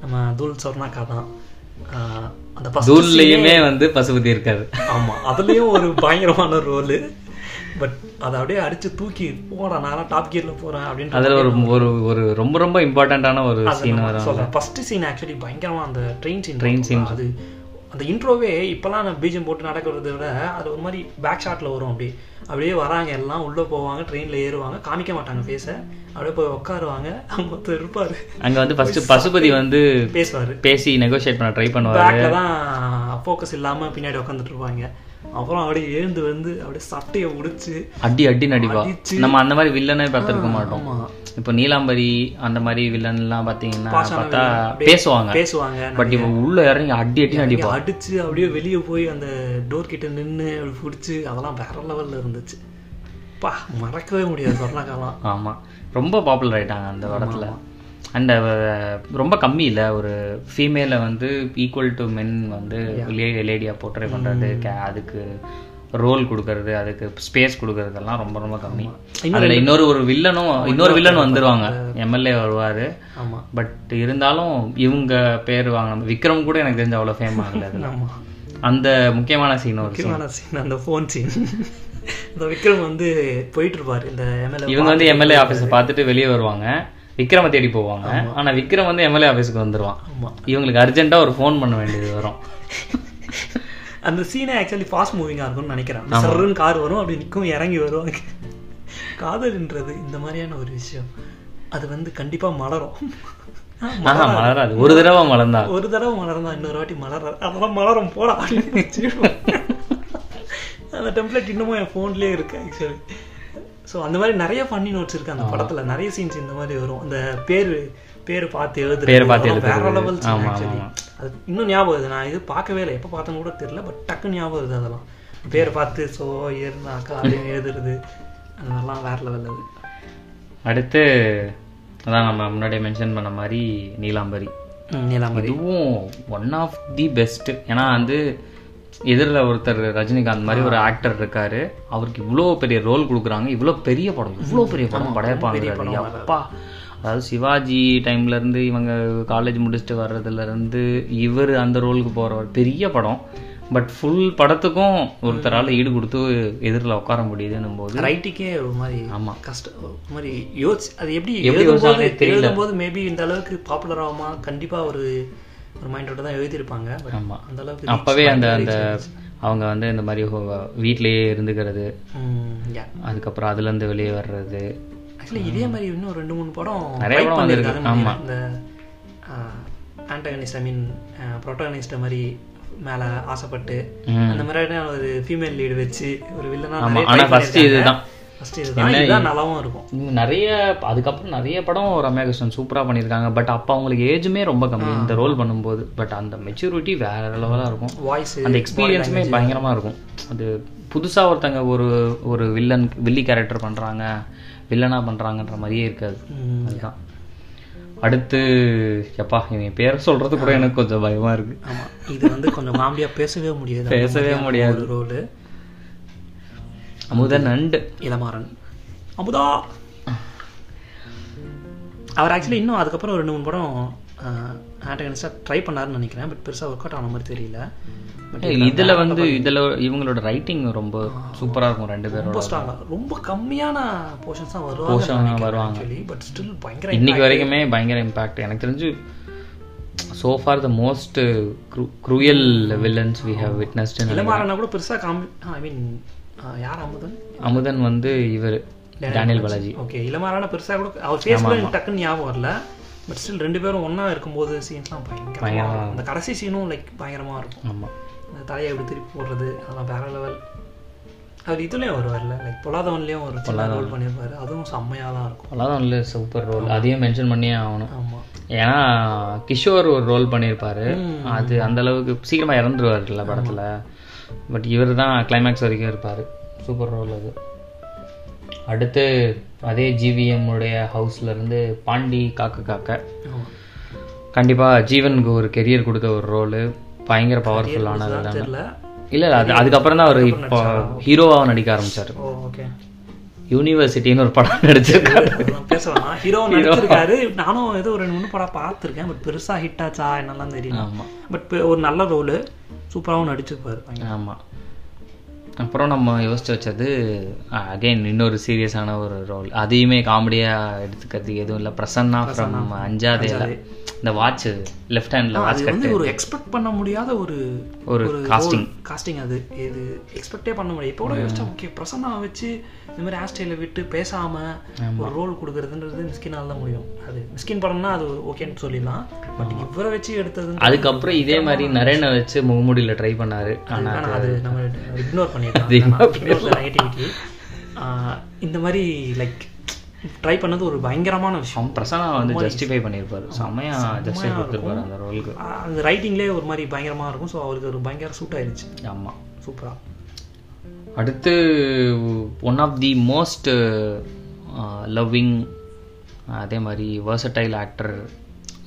நம்ம தூள் சொர்ணாக்கா தான். அந்த தூள்லையுமே வந்து பசுபதி இருக்காரு. ஆமா அதுலயும் ஒரு பயங்கரமான ரோலு பட் அதை அப்படியே அடிச்சு தூக்கி போடா நான் டாப் கியர்ல போறேன் அப்படின்ற அதுல ஒரு ஒரு ஒரு ரொம்ப ரொம்ப இம்பார்ட்டண்ட்டான ஒரு சீன் சொல்றேன். ஃபர்ஸ்ட் சீன் ஆக்சுவலி பயங்கரமா அந்த ட்ரெயின் சீன் ட்ரெயின் சீன் அது அந்த இன்ட்ரோவே இப்போலாம் நான் பீஜம் போட்டு நடக்கிறத விட அது ஒரு மாதிரி பேக் ஷாட்ல வரும் அப்படி. அப்படியே வராங்க எல்லாம் உள்ள போவாங்க ட்ரெயின்ல ஏறுவாங்க காமிக்க மாட்டாங்க ஃபேஸை அப்படியே போய் உட்காருவாங்க மொத்தம் இருப்பாரு. அங்க வந்து ஃபர்ஸ்ட் பசுபதி வந்து பேசுவாரு. பேசி நெகோஷியேட் பண்ண ட்ரை பண்ணுவாரு. தான் ஃபோக்கஸ் இல்லாம பின்னாடி உட்காந்துட்டு இருப்பாங்க. அப்புறம் அப்படியே எழுந்து வந்து அப்படியே சட்டையை உடிச்சு அடி அடி நடிப்பா. நம்ம அந்த மாதிரி வில்லனே பார்த்துருக்க மாட்டோம். இப்போ நீலாம்பரி அந்த மாதிரி வில்லன் எல்லாம் பாத்தீங்கன்னா பார்த்தா பேசுவாங்க. பேசுவாங்க பட் இவ உள்ள இறங்கி அடி அடி நடிப்பா? அடிச்சு அப்படியே வெளியே போய் அந்த டோர் கிட்ட நின்னு அப்படி பிடிச்சி அதெல்லாம் வேற லெவல்ல இருந்துச்சு. பா மறக்கவே முடியாது சொன்ன காலம் ஆமா. ரொம்ப பாப்புலர் ஆயிட்டாங்க அந்த படத்துல. அண்ட் ரொம்ப கம்மி இல்ல ஒரு ஃபீமேலை வந்து ஈக்குவல் டு மென் வந்து லேடியா போர்ட்ரே பண்றது ca- அதுக்கு ரோல் கொடுக்கறது அதுக்கு ஸ்பேஸ் கொடுக்கறதெல்லாம் ரொம்ப ரொம்ப கம்மி. அதுல இன்னொரு ஒரு வில்லனும் இன்னொரு வில்லன் வந்துருவாங்க. எம்எல்ஏ வருவாரு. பட் இருந்தாலும் இவங்க பேர் வாங்க விக்ரம் கூட எனக்கு தெரிஞ்ச அவ்வளோ ஃபேம் ஆகல அந்த முக்கியமான சீன் ஒரு முக்கியமான சீன் அந்த ஃபோன் சீன் இந்த விக்ரம் வந்து போயிட்டு இருப்பாரு இந்த எம்எல்ஏ இவங்க வந்து எம்எல்ஏ ஆஃபீஸை பார்த்துட்டு வெளியே வருவாங்க. விக்ரம தேடி போவாங்க. ஆனா விக்ரம் வந்து எம்எல்ஏ ஆஃபீஸுக்கு வந்துருவான். இவங்களுக்கு அர்ஜென்ட்டா ஒரு ஃபோன் பண்ண வேண்டியது வரும். அந்த சீனே ஆக்சுவலி ஃபாஸ்ட் மூவிங்கா இருக்கும்னு நினைக்கிறேன். சர்ன்னு கார் வரும் அப்படி நிற்கும் இறங்கி வருவாங்க. காதல்ன்றது இந்த மாதிரியான ஒரு விஷயம். அது வந்து கண்டிப்பா மலரும். மலராது. ஒரு தடவை மலர்ந்தா. ஒரு தடவை மலர்ந்தா இன்னொரு வாட்டி மலராது. அதெல்லாம் மலரும் போடா. அந்த டெம்ப்ளேட் இன்னமும் என் ஃபோன்லேயே இருக்கு ஆக்சுவலி ஸோ அந்த மாதிரி நிறைய ஃபன்னி நோட்ஸ் இருக்கு அந்த படத்துல. நிறைய சீன்ஸ் இந்த மாதிரி வரும். அந்த பேரு பேரு பார்த்து எழுதுறது பேரு பார்த்து வேற. Level actually. அது இன்னும் ஞாபகம் வருது. நான் இது பார்க்கவே இல்லை. எப்போ பார்த்தேன்னு கூட தெரியல பட் டக்குன்னு ஞாபகம் வருது அதெல்லாம். பேரை பார்த்து சோ ஏறுனாக்கா அப்படின்னு எழுதுறது. அதெல்லாம் வேற லெவல் அது. அடுத்து அதான் நம்ம முன்னாடியே மென்ஷன் பண்ண மாதிரி நீலாம்பரி. நீலாம்பரி. இதுவும் ஒன் ஆஃப் தி பெஸ்ட் ஏன்னா வந்து எதிரில் ஒருத்தர் ரஜினிகாந்த் மாதிரி ஒரு ஆக்டர் இருக்காரு. அவருக்கு இவ்வளோ பெரிய ரோல் கொடுக்குறாங்க. இவ்வளோ பெரிய படம். இவ்வளோ பெரிய படம். படையப்பாங்க அப்பா. அதாவது சிவாஜி டைம்ல இருந்து இவங்க காலேஜ் முடிச்சுட்டு வர்றதுல இருந்து இவர் அந்த ரோலுக்கு போறவர். பெரிய படம். பட் ஃபுல் படத்துக்கும் ஒருத்தரால ஈடு கொடுத்து எதிரில் உட்கார முடியுதுன்னும் போது ரைட்டிக்கே ஒரு மாதிரி ஆமா. கஷ்டம் மாதிரி யோசி அது எப்படி எப்படி தெரியல. எழுதும்போது மேபி இந்த அளவுக்கு பாப்புலர் ஆகுமா? கண்டிப்பா ஒரு ஒரு மைண்டோட தான் எழுதியிருப்பாங்க but ஆமா. அந்த அளவுக்கு அப்பவே அந்த அந்த அவங்க வந்து இந்த மாதிரி வீட்டிலேயே இருந்துக்கிறது அதுக்கப்புறம் அதுல இருந்து வெளியே வர்றது ஆக்சுவலி இதே மாதிரி இன்னும் ரெண்டு மூணு படம் நிறைய படம் வந்திருக்கு. ஆமா. இந்த ஆன்டகனிஸ்ட் ஐ மீன் ப்ரோட்டகனிஸ்ட் மாதிரி மேல ஆசைப்பட்டு. அந்த மாதிரியான ஒரு ஃபீமேல் லீடு வச்சு ஒரு வில்லனா ஆமா, ஆனா first இதுதான். நிறைய அதுக்கப்புறம் நிறைய படம் ரம்யா கிருஷ்ணன் சூப்பரா பண்ணியிருக்காங்க. பட் அப்போ அவங்களுக்கு ஏஜுமே ரொம்ப கம்மி. இந்த ரோல் பண்ணும்போது. பட் அந்த மெச்சூரிட்டி வேற லெவலாக இருக்கும். வாய்ஸ் அந்த எக்ஸ்பீரியன்ஸுமே பயங்கரமா இருக்கும். அது புதுசா ஒருத்தங்க ஒரு ஒரு வில்லன் வில்லி கேரக்டர் பண்றாங்க. வில்லனா பண்றாங்கன்ற மாதிரியே இருக்காது. அதுதான். அடுத்து எப்பா இவன் பேர் சொல்றது கூட எனக்கு கொஞ்சம் பயமா இருக்கு. ஆமா. இது வந்து கொஞ்சம் காமெடியா பேசவே முடியாது. பேசவே முடியாது. Role Amudhan and Ilamaran. Amudha! அவர் ஆக்சுவலி இன்னும் அதுக்கப்புறம் ரெண்டு மூணு படம் ஆண்டகனிஸ்டாக ட்ரை பண்ணாருன்னு நினைக்கிறேன். பட் பெருசா ஒர்க் அவுட் ஆன மாதிரி தெரியல. பட் இதுல வந்து இதுல இவங்களோட ரைட்டிங் ரொம்ப சூப்பரா இருக்கும் ரெண்டு பேரோட. ரொம்ப ஸ்ட்ராங்காக ரொம்ப கம்மியான போர்ஷன்ஸ் தான் வருவாங்க. வருவாங்க. பட் ஸ்டில் பயங்கர இன்னைக்கு வரைக்குமே பயங்கர இம்பாக்ட் எனக்கு தெரிஞ்சு the most uh, cruel villains we have witnessed in இளமாறனை கூட பெருசா காமி ஐ மீன் யார் அமுதன்? அமுதன் வந்து இவர் டேனியல் பாலாஜி. ஓகே இளமாறான பெருசா கூட அவர் ஃபேஸ் டக்குன்னு ஞாபகம் வரல. பட் ஸ்டில் ரெண்டு பேரும் ஒண்ணா இருக்கும்போது சீன்ஸ்லாம் பயங்கரமா இருக்கும். அந்த கடைசி சீனும் லைக் பயங்கரமா இருக்கும். ஆமா. அந்த தலையை எப்படி திருப்பி போடுறது அதெல்லாம் வேற லெவல் அவர் இதுலயும் வருவார்ல லைக் பொல்லாதவன்லயும் ஒரு சின்ன ரோல் பண்ணியிருப்பாரு. அதுவும் செம்மையா தான் இருக்கும். இல்லை சூப்பர் ரோல் அதையும் மென்ஷன் பண்ணியே ஆகணும். ஆமா. ஏன்னா கிஷோர் ஒரு ரோல் பண்ணியிருப்பாரு. அது அந்த அளவுக்கு சீக்கிரமா இறந்துருவாருல்ல படத்துல. பட் இவர் தான் கிளைமேக்ஸ் வரைக்கும் இருப்பாரு. சூப்பர் ரோல் அது. அடுத்து அதே ஜிவிஎம் உடைய ஹவுஸ்ல இருந்து பாண்டி காக்க காக்க. ஆமா. கண்டிப்பா ஜீவனுக்கு ஒரு கெரியர் கொடுத்த ஒரு ரோலு பயங்கர பவர்ஃபுல்லானது இல்ல இல்ல அது அதுக்கப்புறம் தான் அவர் இப்போ ஹீரோவாக நடிக்க ஆரம்பிச்சாரு. ஓ ஓகே யூனிவர்சிட்டின்னு ஒரு படம் நடிச்சிருக்காரு. பேசலாம் ஹீரோ நடிச்சிருக்காரு. நானும் ஏதோ ஒரு ரெண்டு மூணு படம் பார்த்துருக்கேன். பட் பெருசா ஹிட் ஆச்சா என்னெல்லாம் தெரியல. பட் ஒரு நல்ல ரோலு சூப்பராகவும் நடிச்சிருப்பாரு பயங்கர. ஆமா. அப்புறம் நம்ம யோசிச்சு வச்சது அகைன் இன்னொரு சீரியஸான ஒரு ரோல் அதையுமே காமெடியாக எடுத்துக்கிறதுக்கு எதுவும் இல்லை. பிரசன்னா ஃப்ரம் அஞ்சாதேல. இந்த வாட்ச் லெஃப்ட் ஹேண்டில் வாட்ச் கட்டு. ஒரு எக்ஸ்பெக்ட் பண்ண முடியாத ஒரு ஒரு casting. காஸ்டிங் அது. இது எக்ஸ்பெக்டே பண்ண முடியாது. இப்போ கூட யோசிச்சா ஓகே பிரசன்னா வச்சு இந்த மாதிரி ஹேர் விட்டு பேசாம ஒரு ரோல் கொடுக்கறதுன்றது மிஸ்கினால் தான் முடியும். அது மிஸ்கின் படம்னா அது ஓகேன்னு சொல்லிடலாம். பட் இவரை வச்சு எடுத்தது அதுக்கப்புறம் இதே மாதிரி நரேனை வச்சு முகமுடியில் ட்ரை பண்ணாரு. ஆனா ஆனா அது நம்ம இக்னோர் பண்ணிட்டோம் நெகட்டிவிட்டி இந்த மாதிரி லைக் ட்ரை பண்ணது ஒரு பயங்கரமான விஷயம். பிரசன்னா வந்து ஜஸ்டிஃபை பண்ணியிருப்பாரு செம்மையா ஜஸ்டிஃபை கொடுத்துருப்பாரு அந்த ரோலுக்கு அந்த ரைட்டிங்லேயே ஒரு மாதிரி பயங்கரமா இருக்கும். ஸோ அவருக்கு ஒரு பயங்கர சூட் ஆயிடுச்சு ஆமா. சூப்பரா அடுத்து one of the most loving அதே மாதிரி versatile ஆக்டர்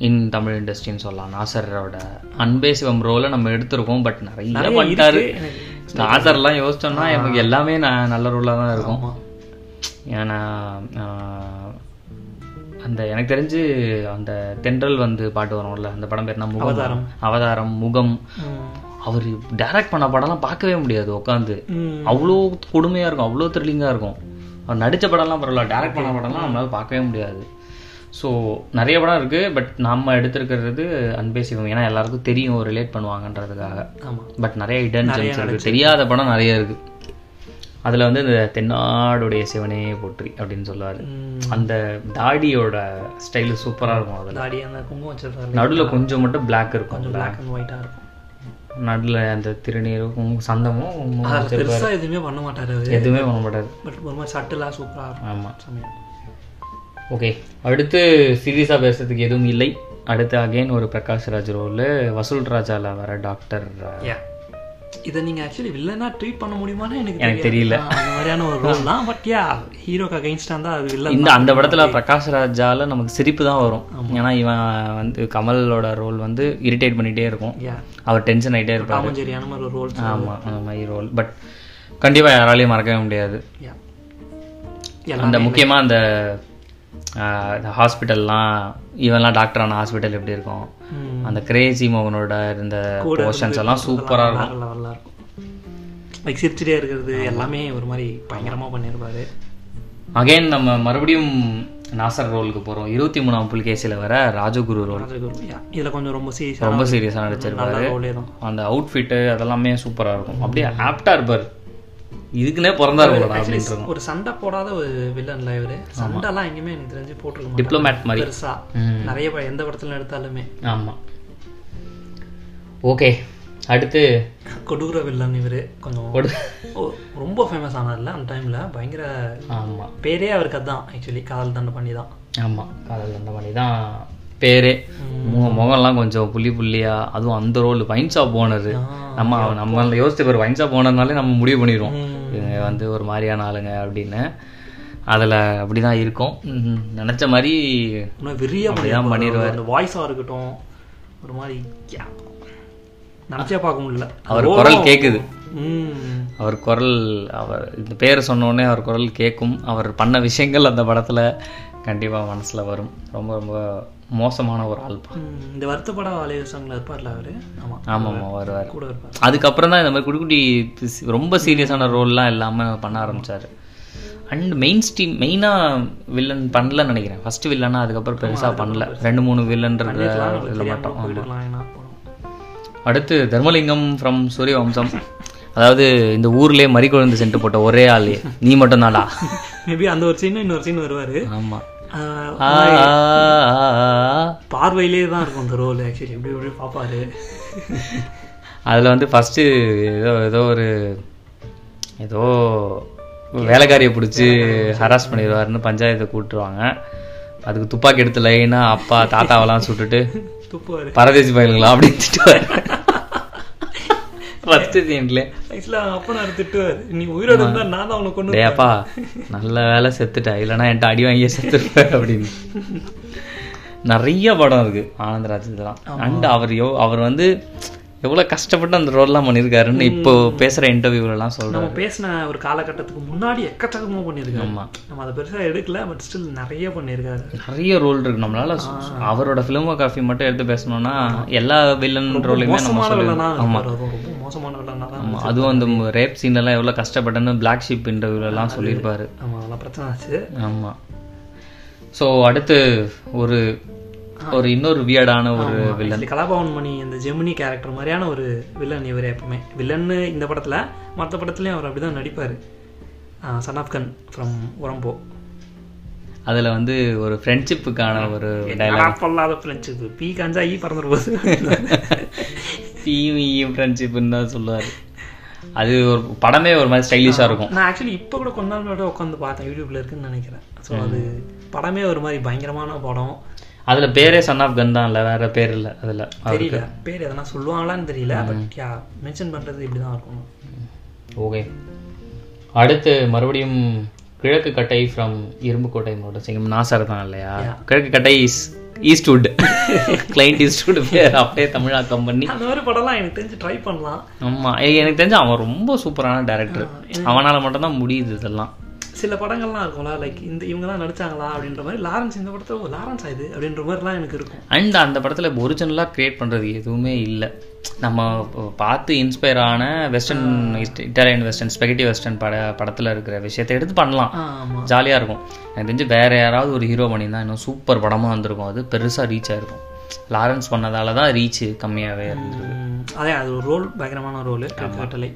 இன் தமிழ் இண்டஸ்ட்ரின்னு சொல்லலாம். நாசரோட அன்பே சிவம் ரோலை நம்ம எடுத்திருக்கோம். பட் நிறைய பண்ணிட்டாரு. நாசர்லாம் யோசிச்சோம்னா எனக்கு எல்லாமே நல்ல ரோலாக தான் இருக்கும். ஏன்னா அந்த எனக்கு தெரிஞ்சு அந்த தென்றல் வந்து பாட்டு வரும்ல அந்த படம் பேர் முகம். அவதாரம். அவதாரம் முகம். அவர் டைரக்ட் பண்ண படம்லாம் பார்க்கவே முடியாது உட்காந்து. அவ்வளோ கொடுமையாக இருக்கும் அவ்வளோ த்ரில்லிங்காக இருக்கும். அவர் நடித்த படம்லாம் பரவாயில்ல டைரக்ட் பண்ண படம்லாம் நம்மளால பார்க்கவே முடியாது. ஸோ நிறைய படம் இருக்குது பட் நம்ம எடுத்திருக்கிறது அன்பே சிவம் ஏன்னா எல்லாருக்கும் தெரியும் ரிலேட் பண்ணுவாங்கன்றதுக்காக. பட் நிறைய இடன் தெரியாத படம் நிறைய இருக்குது அதில் வந்து இந்த தென்னாடுடைய சிவனே போற்றி அப்படின்னு சொல்லுவார். அந்த தாடியோட ஸ்டைலு சூப்பராக இருக்கும் அதில். தாடி அந்த குங்குமம் வச்சிருக்காரு நடுவில் கொஞ்சம் மட்டும் Black இருக்கும். கொஞ்சம் பிளாக் அண்ட் ஒயிட்டா இருக்கும். நடுவில் அந்த திருநீரும் சந்தமும் குங்குமம் அதுல வச்சிருப்பாரு. பெருசா எதுவுமே பண்ண மாட்டாரு எதுவுமே பண்ண மாட்டாரு. பட் ஒரு மாதிரி சட்டிலா சூப்பரா இருக்கும். ஆமாம் சமயம். ஓகே அடுத்து சீரியஸாக பேசுறதுக்கு எதுவும் இல்லை. அடுத்து அகைன் ஒரு பிரகாஷ் ராஜ் ரோல் வசூல் ராஜால வர டாக்டர் யா இதை நீங்க ஆக்சுவலி வில்லனா ட்ரீட் பண்ண முடியுமான்னு எனக்கு. தெரியல. அந்த மாதிரியான ஒரு ரோல் தான். பட் யா ஹீரோக்கு அகைன்ஸ்டா இருந்தா அது வில்லன் இந்த அந்த படத்துல பிரகாஷ் ராஜால நமக்கு சிரிப்பு தான் வரும். ஏன்னா இவன் வந்து கமலோட ரோல் வந்து இரிட்டேட் பண்ணிட்டே இருக்கும். அவர் டென்ஷன் ஆகிட்டே இருப்பார். காமஞ்சேரியான மாதிரி ஒரு ரோல் ஆமா அந்த மாதிரி ரோல் பட் கண்டிப்பா யாராலையும் மறக்கவே முடியாது. அந்த முக்கியமா அந்த ஹாஸ்பிட்டல்லாம் இவன்லாம் டாக்டர் ஆன ஹாஸ்பிட்டல் எப்படி இருக்கும். அந்த கிரேசி மோகனோட இருந்த போர்ஷன்ஸ் எல்லாம் சூப்பரா இருக்கும் வேற லெவலில் இருக்கும். லைக் சிரிச்சுட்டே இருக்கிறது எல்லாமே ஒரு மாதிரி பயங்கரமா பண்ணியிருப்பாரு அகைன் நம்ம மறுபடியும் நாசர் ரோலுக்கு போறோம். இருபத்தி மூணாம் புலிகேசியில் வர ராஜகுரு ரோல். இதுல கொஞ்சம் ரொம்ப சீரியஸாக ரொம்ப சீரியஸாக நடிச்சிருப்பாரு. அந்த அவுட்ஃபிட்டு அதெல்லாமே சூப்பரா இருக்கும். அப்படியே ஆப்டா இருப்பார். இதுக்குன்னே பிறந்தாரு இருக்கும். ஒரு சண்டை போடாத ஒரு வில்லன்ல இவரு. சண்டைலாம் எங்கேயுமே எனக்கு தெரிஞ்சு போட்டிருக்க மாட்டாரு. டிப்ளமேட் மாதிரி. பெருசா. நிறைய எந்த படத்துல எடுத்தாலுமே. ஆமா. ஓகே அடுத்து கொடூர வில்லன் இவரு கொஞ்சம் ரொம்ப ஃபேமஸ் ஆனார்ல அந்த டைம்ல பயங்கர ஆமா. பேரே அவருக்கு அதான் ஆக்சுவலி காதல் தண்டை பண்ணி தான். ஆமா காதல் அந்த மாதிரி தான் பேரே. முக முகம்லாம் கொஞ்சம் புள்ளி புள்ளியா அதுவும் அந்த ரோல் வைன் ஷாப் ஓனர் நம்ம நம்ம யோசிச்சு பேர் வைன் ஷாப் ஓனர்னாலே நம்ம முடிவு பண்ணிடுவோம். இவங்க வந்து ஒரு மாதிரியான ஆளுங்க அப்படின்னு. அதுல அப்படிதான் இருக்கும். ம், நினைச்ச மாதிரி இன்னும் வெறியா அப்படிதான் பண்ணிருவாரு. அந்த வாய்ஸா இருக்கட்டும் ஒரு மாதிரி. நினைச்சே பார்க்க முடியல அவர் குரல் கேக்குது. ம். அவர் குரல் அவர் இந்த பேர் சொன்ன உடனே அவர் குரல் கேட்கும் அவர் பண்ண விஷயங்கள் அந்த படத்துல கண்டிப்பா மனசுல வரும். ரொம்ப ரொம்ப மோசமான ஒரு ஆள். இந்த வருத்தப்பட வாலிய சாங்ல இருப்பார்ல அவரு? ஆமா. ஆமாம்மா வருவார். கூட இருப்பார். அதுக்கப்புறம் தான் இந்த மாதிரி குட்டி குட்டி ரொம்ப சீரியஸான ரோல்லாம் இல்லாமல் பண்ண ஆரம்பிச்சாரு. அண்ட் மெயின் ஸ்ட்ரீம் மெயினாக வில்லன் பண்ணலன்னு நினைக்கிறேன். ஃபர்ஸ்ட் வில்லனா அதுக்கப்புறம் பெருசாக பண்ணல. ரெண்டு மூணு வில்லன்ற இதில் மட்டும். ஆமாம் அடுத்து தர்மலிங்கம் ஃப்ரம் சூரியவம்சம். அதாவது இந்த ஊர்லயே மறிக்குழந்து சென்று போட்ட ஒரே ஆள். நீ மட்டும் தான்டா மேபி அந்த ஒரு சீன் இன்னொரு சீன் வருவாரு. ஆமா. பார்வையிலே தான் இருக்கும் அந்த ரோல் ஆக்சுவலி இப்படி இப்படி பார்ப்பாரு. அதுல வந்து ஃபர்ஸ்ட் ஏதோ ஏதோ ஒரு ஏதோ வேலைக்காரியை பிடிச்சி ஹராஸ் பண்ணிடுவாருன்னு பஞ்சாயத்தை கூட்டுருவாங்க அதுக்கு துப்பாக்கி எடுத்து லைனா அப்பா தாத்தாவெல்லாம் சுட்டுட்டு துப்புவாரு பரதேசி பயிலுங்களா அப்படின்னு திட்டுவார். ஃபர்ஸ்ட் சீன்ல ஆக்சுவலா அப்ப நான் திட்டுவாரு. நீ உயிரோட இருந்தா நான் அவனை கொண்டு டேப்பா நல்ல வேலை செத்துட்ட. இல்லைன்னா என்கிட்ட அடி வாங்கியே செத்துருப்ப அப்படின்னு. நிறைய படம் இருக்கு ஆனந்தராஜ் இதெல்லாம் அண்ட் அவர் யோ அவர் வந்து எவ்வளோ கஷ்டப்பட்டு அந்த ரோல்லாம் பண்ணியிருக்காருன்னு இப்போ பேசுகிற இன்டர்வியூலலாம் சொல்கிறேன் நம்ம பேசின ஒரு காலகட்டத்துக்கு முன்னாடி எக்கச்சக்கமாக பண்ணியிருக்காரு. ஆமா. நம்ம அதை பெருசாக எடுக்கல பட் ஸ்டில் நிறைய பண்ணியிருக்காரு. நிறைய ரோல் இருக்கு நம்மளால. அவரோட ஃபிலிமோகிராஃபி மட்டும் எடுத்து பேசணும்னா எல்லா வில்லன் ரோலையுமே நம்ம மோசமான சொல்லி வில்லனா ஆமா. இருப்பாரு அதுவும் ரொம்ப மோசமான தான் அதுவும் அந்த ரேப் சீன்லாம் எவ்வளோ கஷ்டப்பட்டேன்னு பிளாக் ஷிப் இன்டர்வியூலலாம் சொல்லியிருப்பாரு. ஆமா அதெல்லாம் பிரச்சனை ஆச்சு. ஆமா. ஸோ அடுத்து ஒரு ஒரு இன்னொரு வியர்டான ஒரு வில்லன் கலாபவன் மணி அந்த ஜெமினி கேரக்டர் மாதிரியான ஒரு வில்லன் இவர் எப்பவுமே. வில்லன்னு இந்த படத்துல மற்ற படத்துலயும் அவர் அப்படிதான் நடிப்பாரு. சன் ஆஃப் கன் ஃப்ரம் உரம்போ அதுல வந்து ஒரு ஃப்ரெண்ட்ஷிப்புக்கான ஒரு டைலாக் பொல்லாத ஃப்ரெண்ட்ஷிப் பி கஞ்சா ஈ பறந்துரு போது. டிவியும் ஃப்ரெண்ட்ஷிப்புன்னு தான் சொல்லுவார். அது ஒரு படமே ஒரு மாதிரி ஸ்டைலிஷாக இருக்கும். நான் ஆக்சுவலி இப்போ கூட கொஞ்ச நாள் முன்னாடி உட்காந்து பார்த்தேன். யூடியூப்ல இருக்குன்னு நினைக்கிறேன். ஸோ அது படமே ஒரு மாதிரி பயங்கரமான படம். அதில் பேரே சன் ஆஃப் கன் தான் இல்லை வேற பேர் இல்லை அதில். தெரியல. பேர் எதனா சொல்லுவாங்களான்னு தெரியல பட் மென்ஷன் பண்றது இப்படி தான் இருக்கும் ஓகே. அடுத்து மறுபடியும் கிழக்கு கட்டை ஃப்ரம் இரும்புக்கோட்டை மாவட்டம் நாசர் தான் இல்லையா? கிழக்கு கட்டை இஸ் ஈஸ்ட்வுட் கிளைண்ட் ஈஸ்ட்வுட் பேர் அப்படியே தமிழாக்கம் பண்ணி அந்த மாதிரி படம்லாம் எனக்கு தெரிஞ்சு ட்ரை பண்ணலாம். ஆமா ஏய், எனக்கு தெரிஞ்சு அவன் ரொம்ப சூப்பரான டேரக்டர் அவனால மட்டும்தான் முடியுது இதெல்லாம். சில படங்கள்லாம் இருக்கும்ல லைக் இந்த இவங்க தான் நடிச்சாங்களா அப்படின்ற மாதிரி லாரன்ஸ் இந்த படத்துல லாரன்ஸ் இது அப்படின்ற மாதிரிலாம் எனக்கு இருக்கும். அண்ட் அந்த படத்தில் ஒரிஜினலாக க்ரியேட் பண்ணுறது எதுவுமே இல்லை. நம்ம பார்த்து இன்ஸ்பயர் ஆன western Italian western spaghetti western பட படத்தில் இருக்கிற விஷயத்தை எடுத்து பண்ணலாம். ஜாலியாக இருக்கும். எனக்கு தெரிஞ்சு வேற யாராவது ஒரு ஹீரோ பண்ணியிருந்தா இன்னும் சூப்பர் படமாக வந்திருக்கும் அது பெருசாக ரீச் ஆயிருக்கும். லாரன்ஸ் பண்ணதால தான் ரீச் கம்மியாகவே இருந்தது. அதே அது ஒரு ரோல் பயங்கரமான ரோல் கட்டளை.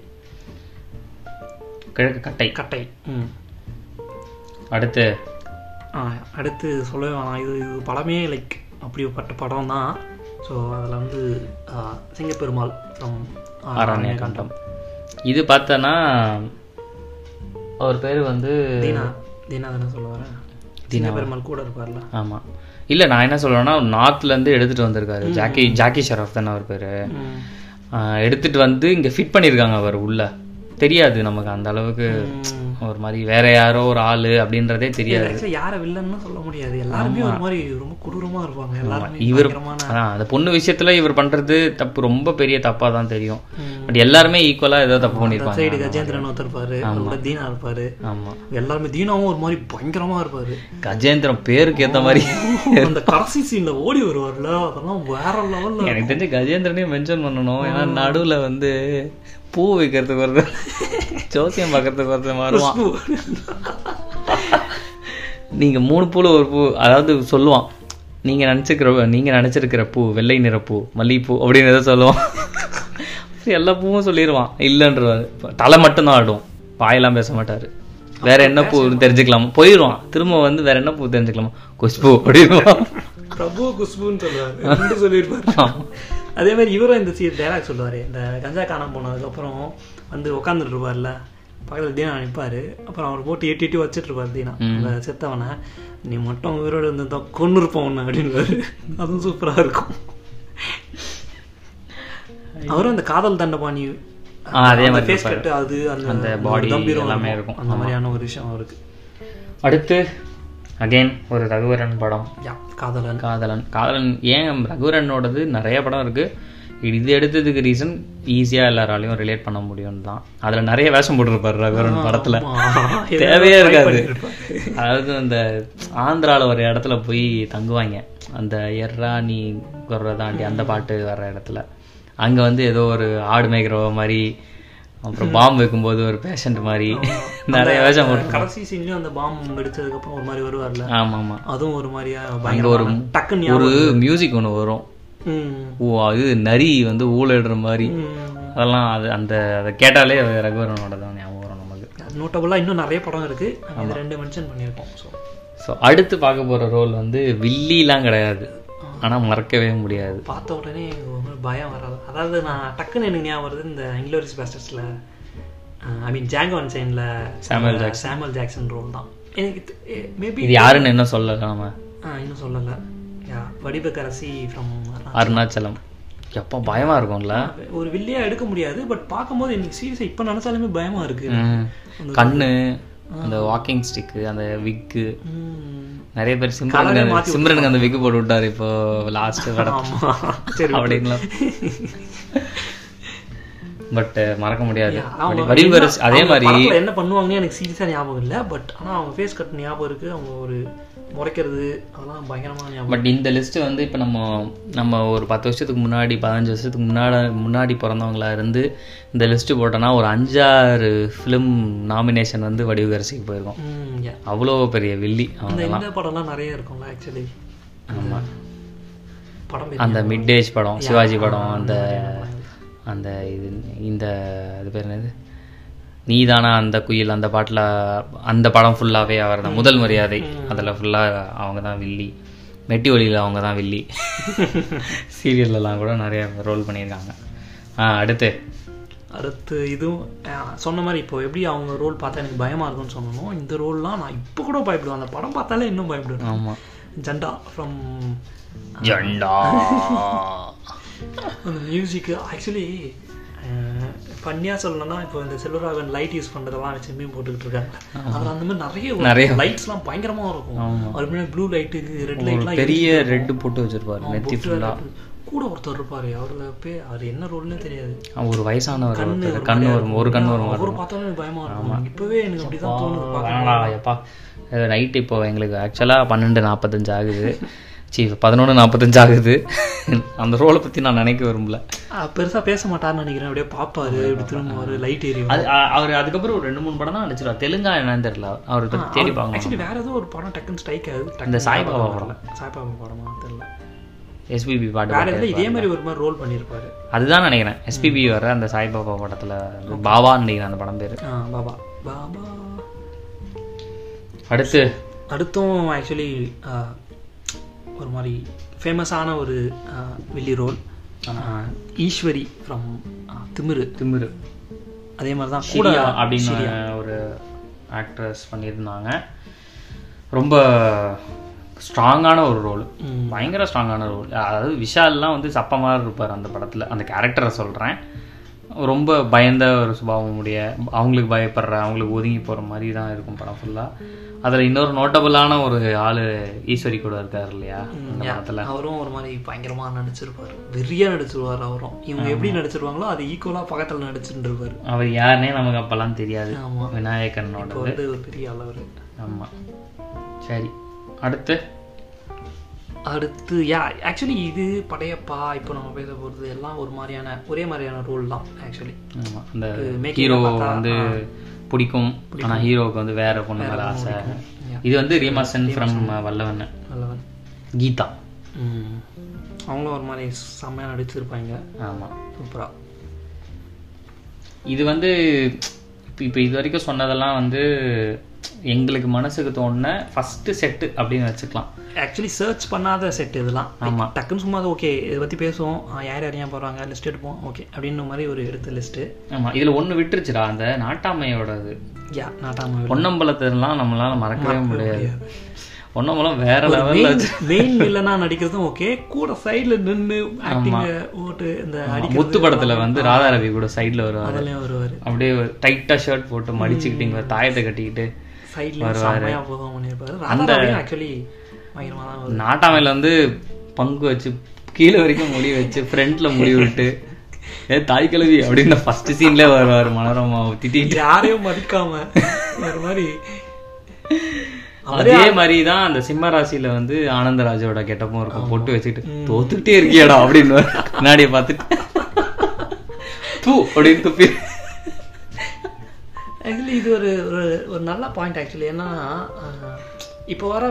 கிழக்கு கட்டை. கட்டை. ம். அடுத்து? அடுத்து சொல்லவே வேணாம். இது இது படமே லைக் அப்படிப்பட்ட படம் தான் ஸோ அதில் வந்து சிங்கப்பெருமாள் ஃப்ரம் ஆரண்ய காண்டம் இது பார்த்தோன்னா அவர் பேர் வந்து தீனா தீனா தானே சொல்ல வரேன் சிங்கப்பெருமாள் கூட இருப்பார்ல. ஆமாம் இல்லை நான் என்ன சொல்கிறேன்னா நார்த்லேருந்து எடுத்துகிட்டு வந்திருக்காரு. ஜாக்கி ஜாக்கி ஷெராஃப் தானே அவர் பேர். ம். எடுத்துட்டு வந்து இங்கே ஃபிட் பண்ணியிருக்காங்க அவர் உள்ள. தெரியாது நமக்கு அந்த அளவுக்கு. ஒரு மாதிரி வேற யாரோ ஒரு ஆளு அப்படின்றதே தெரியாது. யாரை வில்லன்னு சொல்ல முடியாது. எல்லாருமே ஒரு மாதிரி ரொம்ப கொடூரமா இருப்பாங்க. எல்லாருமே இவர் அந்த பொண்ணு விஷயத்துல இவர் பண்றது தப்பு ரொம்ப பெரிய தப்பா தான் தெரியும். பட் எல்லாருமே ஈக்குவலா ஏதோ தப்பு சைடு பண்ணியிருப்பாங்க கஜேந்திரன் ஒருத்தர் இருப்பாரு அவர் கூட தீனா இருப்பாரு. ஆமா. எல்லாருமே தீனாவும் ஒரு மாதிரி பயங்கரமா இருப்பாரு. கஜேந்திரம் பேருக்கு ஏத்த மாதிரி அந்த கடைசி சீன்ல ஓடி வருவார்ல அதெல்லாம் வேற லெவல்ல எனக்கு தெரிஞ்ச கஜேந்திரனையும் மென்ஷன் பண்ணணும். ஏன்னா நடுவுல வந்து பூ வைக்கிறதுக்கு வருது ஜோசியம் பார்க்கறதுக்கு வருது வருவான். நீங்க மூணு பூல ஒரு பூ அதாவது சொல்லுவான். நீங்க நினச்சிக்கிற நீங்க நினைச்சிருக்கிற பூ வெள்ளை நிற பூ மல்லிகைப்பூ அப்படின்னு ஏதோ சொல்லுவான். எல்லா பூவும் சொல்லிடுவான் இல்லைன்றவாரு தலை மட்டும்தான் ஆடும். வாயெல்லாம் பேச மாட்டாரு. வேற என்ன பூ தெரிஞ்சுக்கலாமா? போயிடுவான் திரும்ப வந்து வேற என்ன பூ தெரிஞ்சுக்கலாமா? குஷ்பூ அப்படின்வான் பிரபு குஷ்புன்னு சொல்லுவாரு ரெண்டு சொல்லியிருப்பாரு. அதே மாதிரி இவரும் இந்த சீ டைலாக் சொல்லுவாரு. இந்த கஞ்சா காணாம போனதுக்கப்புறம் வந்து உட்காந்துட்டு இருப்பார்ல பக்கத்துல தீனா நிற்பாரு அப்புறம் அவர் போட்டு எட்டி எட்டி வச்சுட்டு இருப்பாரு தீனா. அந்த செத்தவனை நீ மட்டும் உயிரோடு இருந்திருந்தா கொண்டு இருப்போம் உன்னை அப்படின்வாரு அதுவும் சூப்பரா இருக்கும். அவரும் அந்த காதல் தண்டபாணி அதே மாதிரி ஃபேஸ் கட்டு அது அந்த கம்பீரம் எல்லாமே. இருக்கும். அந்த மாதிரியான ஒரு விஷயம் அவருக்கு. அடுத்து அகைன் ஒரு ரகுவரன் படம். யா காதலன். காதலன். காதலன் ஏன் ரகுவரனோடது நிறைய படம் இருக்கு? இது எடுத்ததுக்கு ரீசன் ஈஸியா எல்லாராலையும் ரிலேட் பண்ண முடியும் தான். அதுல நிறைய வேஷம் போட்டிருப்பாரு ரகுவரன் படத்துல. தேவையே இருக்காது. அதாவது அந்த ஆந்திரால ஒரு இடத்துல போய் தங்குவாங்க. அந்த எர்ரா நீ தாண்டி அந்த பாட்டு வர்ற இடத்துல. அங்க வந்து ஏதோ ஒரு ஆடு மேய்க்கிற மாதிரி அப்புறம் பாம்பு வைக்கும்போது ஒரு பேஷண்ட் மாதிரி நிறைய வேஷம் போட்டு கடைசி சீன்லயும் அந்த பாம்பு வெடிச்சதுக்கு அப்புறம் ஒரு மாதிரி வருவார்ல? ஆமா ஆமா அதுவும் ஒரு மாதிரியா அங்க ஒரு டக்குன்னு ஒரு மியூசிக் ஒன்று வரும். ஓ அது நரி வந்து ஊழலிடுற மாதிரி. அதெல்லாம் அது அந்த அதை கேட்டாலே ரகுவரனோட தான் ஞாபகம் வரும் நமக்கு. நோட்டபுளா இன்னும் நிறைய படம் இருக்கு. இது ரெண்டு மென்ஷன் பண்ணியிருக்கோம் ஸோ ஸோ அடுத்து பார்க்க போற ரோல் வந்து வில்லிலாம் கிடையாது. ஆனா மறக்கவே முடியாது. பார்த்த உடனே ஒரு பயம் வராது. அதாவது நான் டக்குன்னு எனக்கு ஞாபகம் வருது இந்த இங்கிலோரிஸ் பேஸ்டர்ஸ்ல ஐ மீன் ஜாங்கோ அண்ட் சைன்ல Samuel சாமுவல் ஜாக்சன் ரோல் தான். எனக்கு மேபி இது யாருன்னு என்ன சொல்லல நம்ம. இன்னும் சொல்லலை. Yeah Vadivukkarasi from Arunachalam. எப்போ பயமா இருக்கும்ல? ஒரு வில்லியா எடுக்க முடியாது பட் பார்க்கும்போது எனக்கு சீரியஸா இப்போ நினைச்சாலுமே பயமா இருக்கு. கண்ணு அந்த வாக்கிங் ஸ்டிக்கு அந்த விக்கு. நிறைய பேர் Colour-ஏ சிம்ரனுக்கு அந்த விக்கு போட்டு விட்டாரு இப்போ லாஸ்ட் படம் அப்படிங்களா? பட் மறக்க முடியாது. என்ன- அதே மாதிரி என்ன பண்ணுவாங்கன்னு எனக்கு சீரியஸாக ஞாபகம் இல்லை பட் ஆனால் அவங்க ஃபேஸ் கட் ஞாபகம் இருக்கு அவங்க ஒரு முறைக்கிறது அதெல்லாம் பயங்கரமான பட் இந்த லிஸ்ட் வந்து இப்போ நம்ம நம்ம ஒரு பத்து வருஷத்துக்கு முன்னாடி பதினஞ்சு வருஷத்துக்கு முன்னாடி முன்னாடி பிறந்தவங்களா இருந்து இந்த லிஸ்ட் போட்டோன்னா ஒரு அஞ்சாறு ஃபிலிம் நாமினேஷன் வந்து வடிவரசிக்கு போயிருக்கோம். அவ்வளோ பெரிய வில்லி அந்த இந்த படம்லாம் நிறைய இருக்கும்ல ஆக்சுவலி படம் பேர் அந்த மிட் ஏஜ் படம் சிவாஜி படம் அந்த அந்த இது இந்த இது பேர் என்னது? நீதானா அந்த குயில் அந்த பாட்டில் அந்த படம் ஃபுல்லாகவே அவர் தான் முதல் மரியாதை. அதில் ஃபுல்லாக அவங்க தான் வில்லி. மெட்டி ஒலியில் அவங்க தான் வில்லி. சீரியல்லலாம் கூட நிறைய ரோல் பண்ணியிருக்காங்க. ஆ அடுத்து. அடுத்து இதுவும் சொன்ன மாதிரி இப்போ எப்படி அவங்க ரோல் பார்த்தா எனக்கு பயமா இருக்கும்னு சொன்னோம் இந்த ரோல்லாம் நான் இப்போ கூட பயப்படுவேன். அந்த படம் பார்த்தாலே இன்னும் பயப்படுவேன். ஆமாம் ஜண்டா ஃப்ரம் ஜண்டா. அந்த மியூசிக்கு ஆக்சுவலி ஃபன்னியாக சொல்லணும்னா இப்போ இந்த செல்வராகவன் லைட் யூஸ் பண்ணுறதெல்லாம் வச்சு மீன் போட்டுக்கிட்டு இருக்காங்க அதில் அந்த மாதிரி நிறைய நிறைய. லைட்ஸ்லாம் பயங்கரமா இருக்கும். அது முன்னாடி ப்ளூ லைட்டு ரெட் லைட்லாம் பெரிய ரெட்டு போட்டு வச்சிருப்பாரு நெத்தி ஃபுல்லாக கூட ஒருத்தர் இருப்பாரு. அவரு பே அவர் என்ன ரோல்னே தெரியாது. ஒரு வயசானவர் கண்ணு. கண்ணு வரும் ஒரு கண்ணு வரும் அவரை பார்த்தாலும் பயமா இருக்கும். இப்பவே எனக்கு அப்படிதான் தோணுது எப்பா. நைட் இப்போ எங்களுக்கு ஆக்சுவலாக பன்னெண்டு நாற்பத்தஞ்சு ஆகுது. சி பதினொன்று நாற்பத்தஞ்சு ஆகுது. அந்த ரோலை பற்றி நான் நினைக்க விரும்பல. ஆ, பெருசா பேச மாட்டாருன்னு நினைக்கிறேன். அப்படியே பாப்பாரு இப்படி திரும்புவாரு லைட் எரியும் அது அவர் அதுக்கப்புறம் ஒரு ரெண்டு மூணு படம் தான் நடிச்சிருவார். தெலுங்கா என்னன்னு தெரியல. அவர் பற்றி தேடி பார்க்கணும் ஆக்சுவலி வேற ஏதோ ஒரு படம் டக்குன்னு ஸ்ட்ரைக் ஆகுது. இந்த டக்குன்னு சாய்பாபா படம். சாய்பாபா படமா தெரியல. எஸ்பிபி பாட்டு வேற எதுல இதே மாதிரி ஒரு மாதிரி ரோல் பண்ணியிருப்பாரு அதுதான் நினைக்கிறேன். எஸ்பிபி வர அந்த சாய்பாபா படத்தில் பாபான்னு நினைக்கிறேன் அந்த படம் பேர். பாபா. பாபா. அடுத்து. அடுத்தும் ஆக்சுவலி ஒரு மாதிரி ஃபேமஸான ஒரு வில்லி ரோல். ஈஸ்வரி ஃப்ரம் திமிரு. திமிரு. அதே மாதிரி தான் கூட அப்படின்னு ஒரு ஆக்ட்ரஸ் பண்ணியிருந்தாங்க. ரொம்ப ஸ்ட்ராங்கான ஒரு ரோல் பயங்கர ஸ்ட்ராங்கான ரோல் அதாவது விஷால்லாம் வந்து சப்ப மாதிரி இருப்பார் அந்த படத்தில். அந்த கேரக்டரை சொல்கிறேன் ரொம்ப பயந்த ஒரு சுபாவம் உடைய அவங்களுக்கு பயப்படுற அவங்களுக்கு ஒதுங்கி போகிற மாதிரி தான் இருக்கும் படம் ஃபுல்லாக அதில் இன்னொரு நோட்டபுளான ஒரு ஆள் ஈஸ்வரி கூட இருக்கார் இல்லையா? அந்த படத்தில். அவரும் ஒரு மாதிரி பயங்கரமா நடிச்சிருப்பாரு. வெறியா நடிச்சிருவாரு அவரும். இவங்க எப்படி நடிச்சிருவாங்களோ அது ஈக்குவலா பக்கத்துல நடிச்சுட்டு இருப்பாரு அவர் யாருன்னே நமக்கு அப்போல்லாம் தெரியாது. ஆமா. விநாயகனோட இப்போ வந்து ஒரு பெரிய அளவர் ஆமாம் சரி. அடுத்து? அடுத்து யா ஆக்சுவலி இது படையப்பா இப்போ நம்ம பேச போகிறது எல்லாம் ஒரு மாதிரியான ஒரே மாதிரியான ரோல் தான் ஆக்சுவலி அந்த ஹீரோ வந்து பிடிக்கும் ஆனால் ஹீரோவுக்கு வந்து வேற பொண்ணு மேலே ஆசை. இது வந்து ரீமாசன் ஃப்ரம் வல்லவன். நல்லவன் கீதா. அவங்களும் ஒரு மாதிரி செம்மையாக நடிச்சிருப்பாங்க. ஆமாம் சூப்பரா. இது வந்து இப்போ இப்போ இது வரைக்கும் சொன்னதெல்லாம் வந்து எங்களுக்கு மனசுக்கு தோணுன ஃபஸ்ட்டு செட்டு அப்படின்னு வச்சுக்கலாம். ஆக்சுவலி சர்ச் பண்ணாத செட் இதெல்லாம் ஆமா. டக்குன்னு சும்மா ஓகே இதை பற்றி பேசுவோம். யார் யார் ஏன் போகிறாங்க லிஸ்ட் எடுப்போம். ஓகே அப்படின்ற மாதிரி ஒரு எடுத்த லிஸ்ட்டு ஆமாம் இதில் ஒன்று விட்டுருச்சுடா அந்த நாட்டாமையோடது. யா நாட்டாம பொன்னம்பலத்தெல்லாம் நம்மளால மறக்கவே முடியாது. பொன்னம்பலம் வேற லெவலில் மெயின் வில்லனா நடிக்கிறதும் ஓகே கூட சைடுல நின்னு ஆக்டிங் ஓட்டு இந்த முத்து படத்துல வந்து ராதாரவி கூட சைடுல வருவாரு. அதெல்லாம் வருவாரு. அப்படியே டைட்டா ஷர்ட் போட்டு மடிச்சுக்கிட்டு இங்க தாயத்தை கட்டிக்கிட்டு வருவாரு. நாட்டாமையில வந்து பங்கு வச்சு கீழே வரைக்கும் முடி வச்சு ஃப்ரண்ட்ல முடி விட்டு ஏ தாய் கிழவி அப்படின்னு ஃபர்ஸ்ட் சீன்ல வருவாரு மனோரமா. திட்டிட்டு. யாரையும் மதிக்காம ஒரு மாதிரி. அதே மாதிரி தான் அந்த சிம்ம ராசியில வந்து ஆனந்தராஜோட கெட்டப்பும் இருக்கும். பொட்டு வச்சுட்டு தோத்துட்டே இருக்கியாடா அப்படின்னு முன்னாடியே பார்த்துட்டு தூ அப்படின்னு துப்பி ஆக்சுவலி இது ஒரு ஒரு நல்ல பாயிண்ட் ஆக்சுவலி ஏன்னா இப்போ வர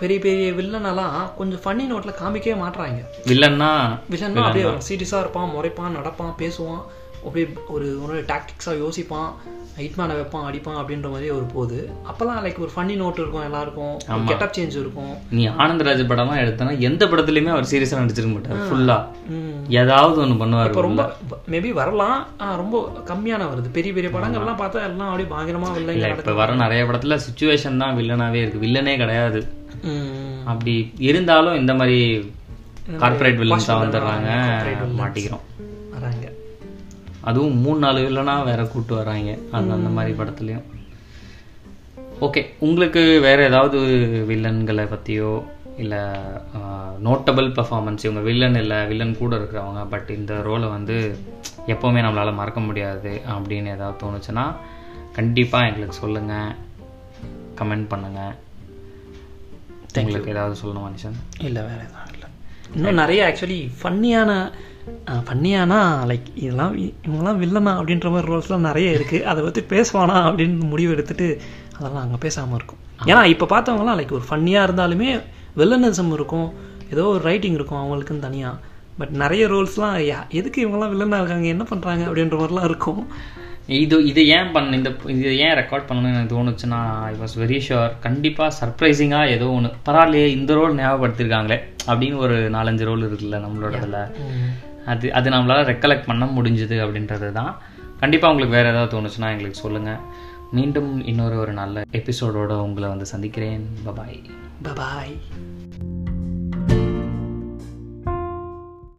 பெரிய பெரிய வில்லனெல்லாம் கொஞ்சம் ஃபன்னி நோட்ல காமிக்கவே மாட்றாங்க. வில்லன்னா வில்லன்னா அப்படியே சீரியஸாக இருப்பான் முறைப்பான் நடப்பான் பேசுவான். அப்படியே ஒரு ஒரு டாக்டிக்ஸாக யோசிப்பான் ஹிட்மேனை வைப்பான் அடிப்பான் அப்படின்ற மாதிரி ஒரு போகுது அப்போல்லாம் லைக் ஒரு ஃபன்னி நோட் இருக்கும் எல்லாருக்கும் கெட்டப் சேஞ்ச் இருக்கும். நீ ஆனந்தராஜ் படம்லாம் எடுத்தனா எந்த படத்துலயுமே அவர் சீரியஸா நடிச்சிருக்க மாட்டார் ஃபுல்லா ம். ஏதாவது ஒண்ணு பண்ணுவார் இப்போ ரொம்ப மேபி வரலாம். ரொம்ப கம்மியான வருது. பெரிய பெரிய படங்கள்லாம் பார்த்தா எல்லாம் அப்படியே பயங்கரமா இல்ல இப்ப வர நிறைய படத்துல சுச்சுவேஷன் தான் வில்லனாவே இருக்கு. வில்லனே கிடையாது. அப்படி இருந்தாலும் இந்த மாதிரி கார்ப்பரேட் வில்லன்ஸா வந்துடுறாங்க. மாட்டிக்கிறோம். வராங்க. அதுவும் மூணு நாலு வில்லனா வேற கூட்டு வராங்க. அந்த அந்த மாதிரி படத்துலயும். ஓகே உங்களுக்கு வேற ஏதாவது வில்லன்களை பத்தியோ இல்லை நோட்டபிள் பர்ஃபார்மன்ஸ் இவங்க வில்லன் இல்லை வில்லன் கூட இருக்கிறவங்க பட் இந்த ரோலை வந்து எப்போவுமே நம்மளால் மறக்க முடியாது அப்படின்னு ஏதாவது தோணுச்சுன்னா கண்டிப்பாக எங்களுக்கு சொல்லுங்கள் கமெண்ட் பண்ணுங்கள் உங்களுக்கு ஏதாவது சொல்லணும் மனுஷன் இல்லை வேறு எதுவும் இல்லை. இன்னும் நிறைய ஆக்சுவலி ஃபன்னியான ஃபன்னியானா லைக் இதெல்லாம் இவங்கெல்லாம் வில்லனா அப்படின்ற மாதிரி ரோல்ஸ்லாம் நிறைய இருக்குது அதை பற்றி பேசுவானா அப்படின்னு முடிவு எடுத்துட்டு அதெல்லாம் அங்கே பேசாமல் இருக்கும். ஏன்னா இப்போ பார்த்தவங்கலாம் லைக் ஒரு ஃபன்னியாக இருந்தாலுமே வில்லனிசம் இருக்கும். ஏதோ ஒரு ரைட்டிங் இருக்கும் அவங்களுக்குன்னு தனியாக பட் நிறைய ரோல்ஸ்லாம் எதுக்கு இவங்கெல்லாம் வில்லனாக இருக்காங்க? என்ன பண்ணுறாங்க அப்படின்ற மாதிரிலாம் இருக்கும். இது இது ஏன் பண்ண இந்த இது ஏன் ரெக்கார்ட் பண்ணணும்னு எனக்கு தோணுச்சுன்னா ஐ வாஸ் வெரி ஷுர் கண்டிப்பாக சர்ப்ரைசிங்காக ஏதோ ஒன்று பரவாயில்லையே இந்த ரோல் ஞாபகப்படுத்திருக்காங்களே அப்படின்னு ஒரு நாலஞ்சு ரோல் இருக்குல்ல நம்மளோட இதில் அது அது நம்மளால் ரெக்கலெக்ட் பண்ண முடிஞ்சுது அப்படின்றது தான் கண்டிப்பாக உங்களுக்கு வேறு ஏதாவது தோணுச்சுன்னா எங்களுக்கு சொல்லுங்கள் மீண்டும் இன்னொரு ஒரு நல்ல எபிசோடோடு உங்களை வந்து சந்திக்கிறேன். பபாய் பாய்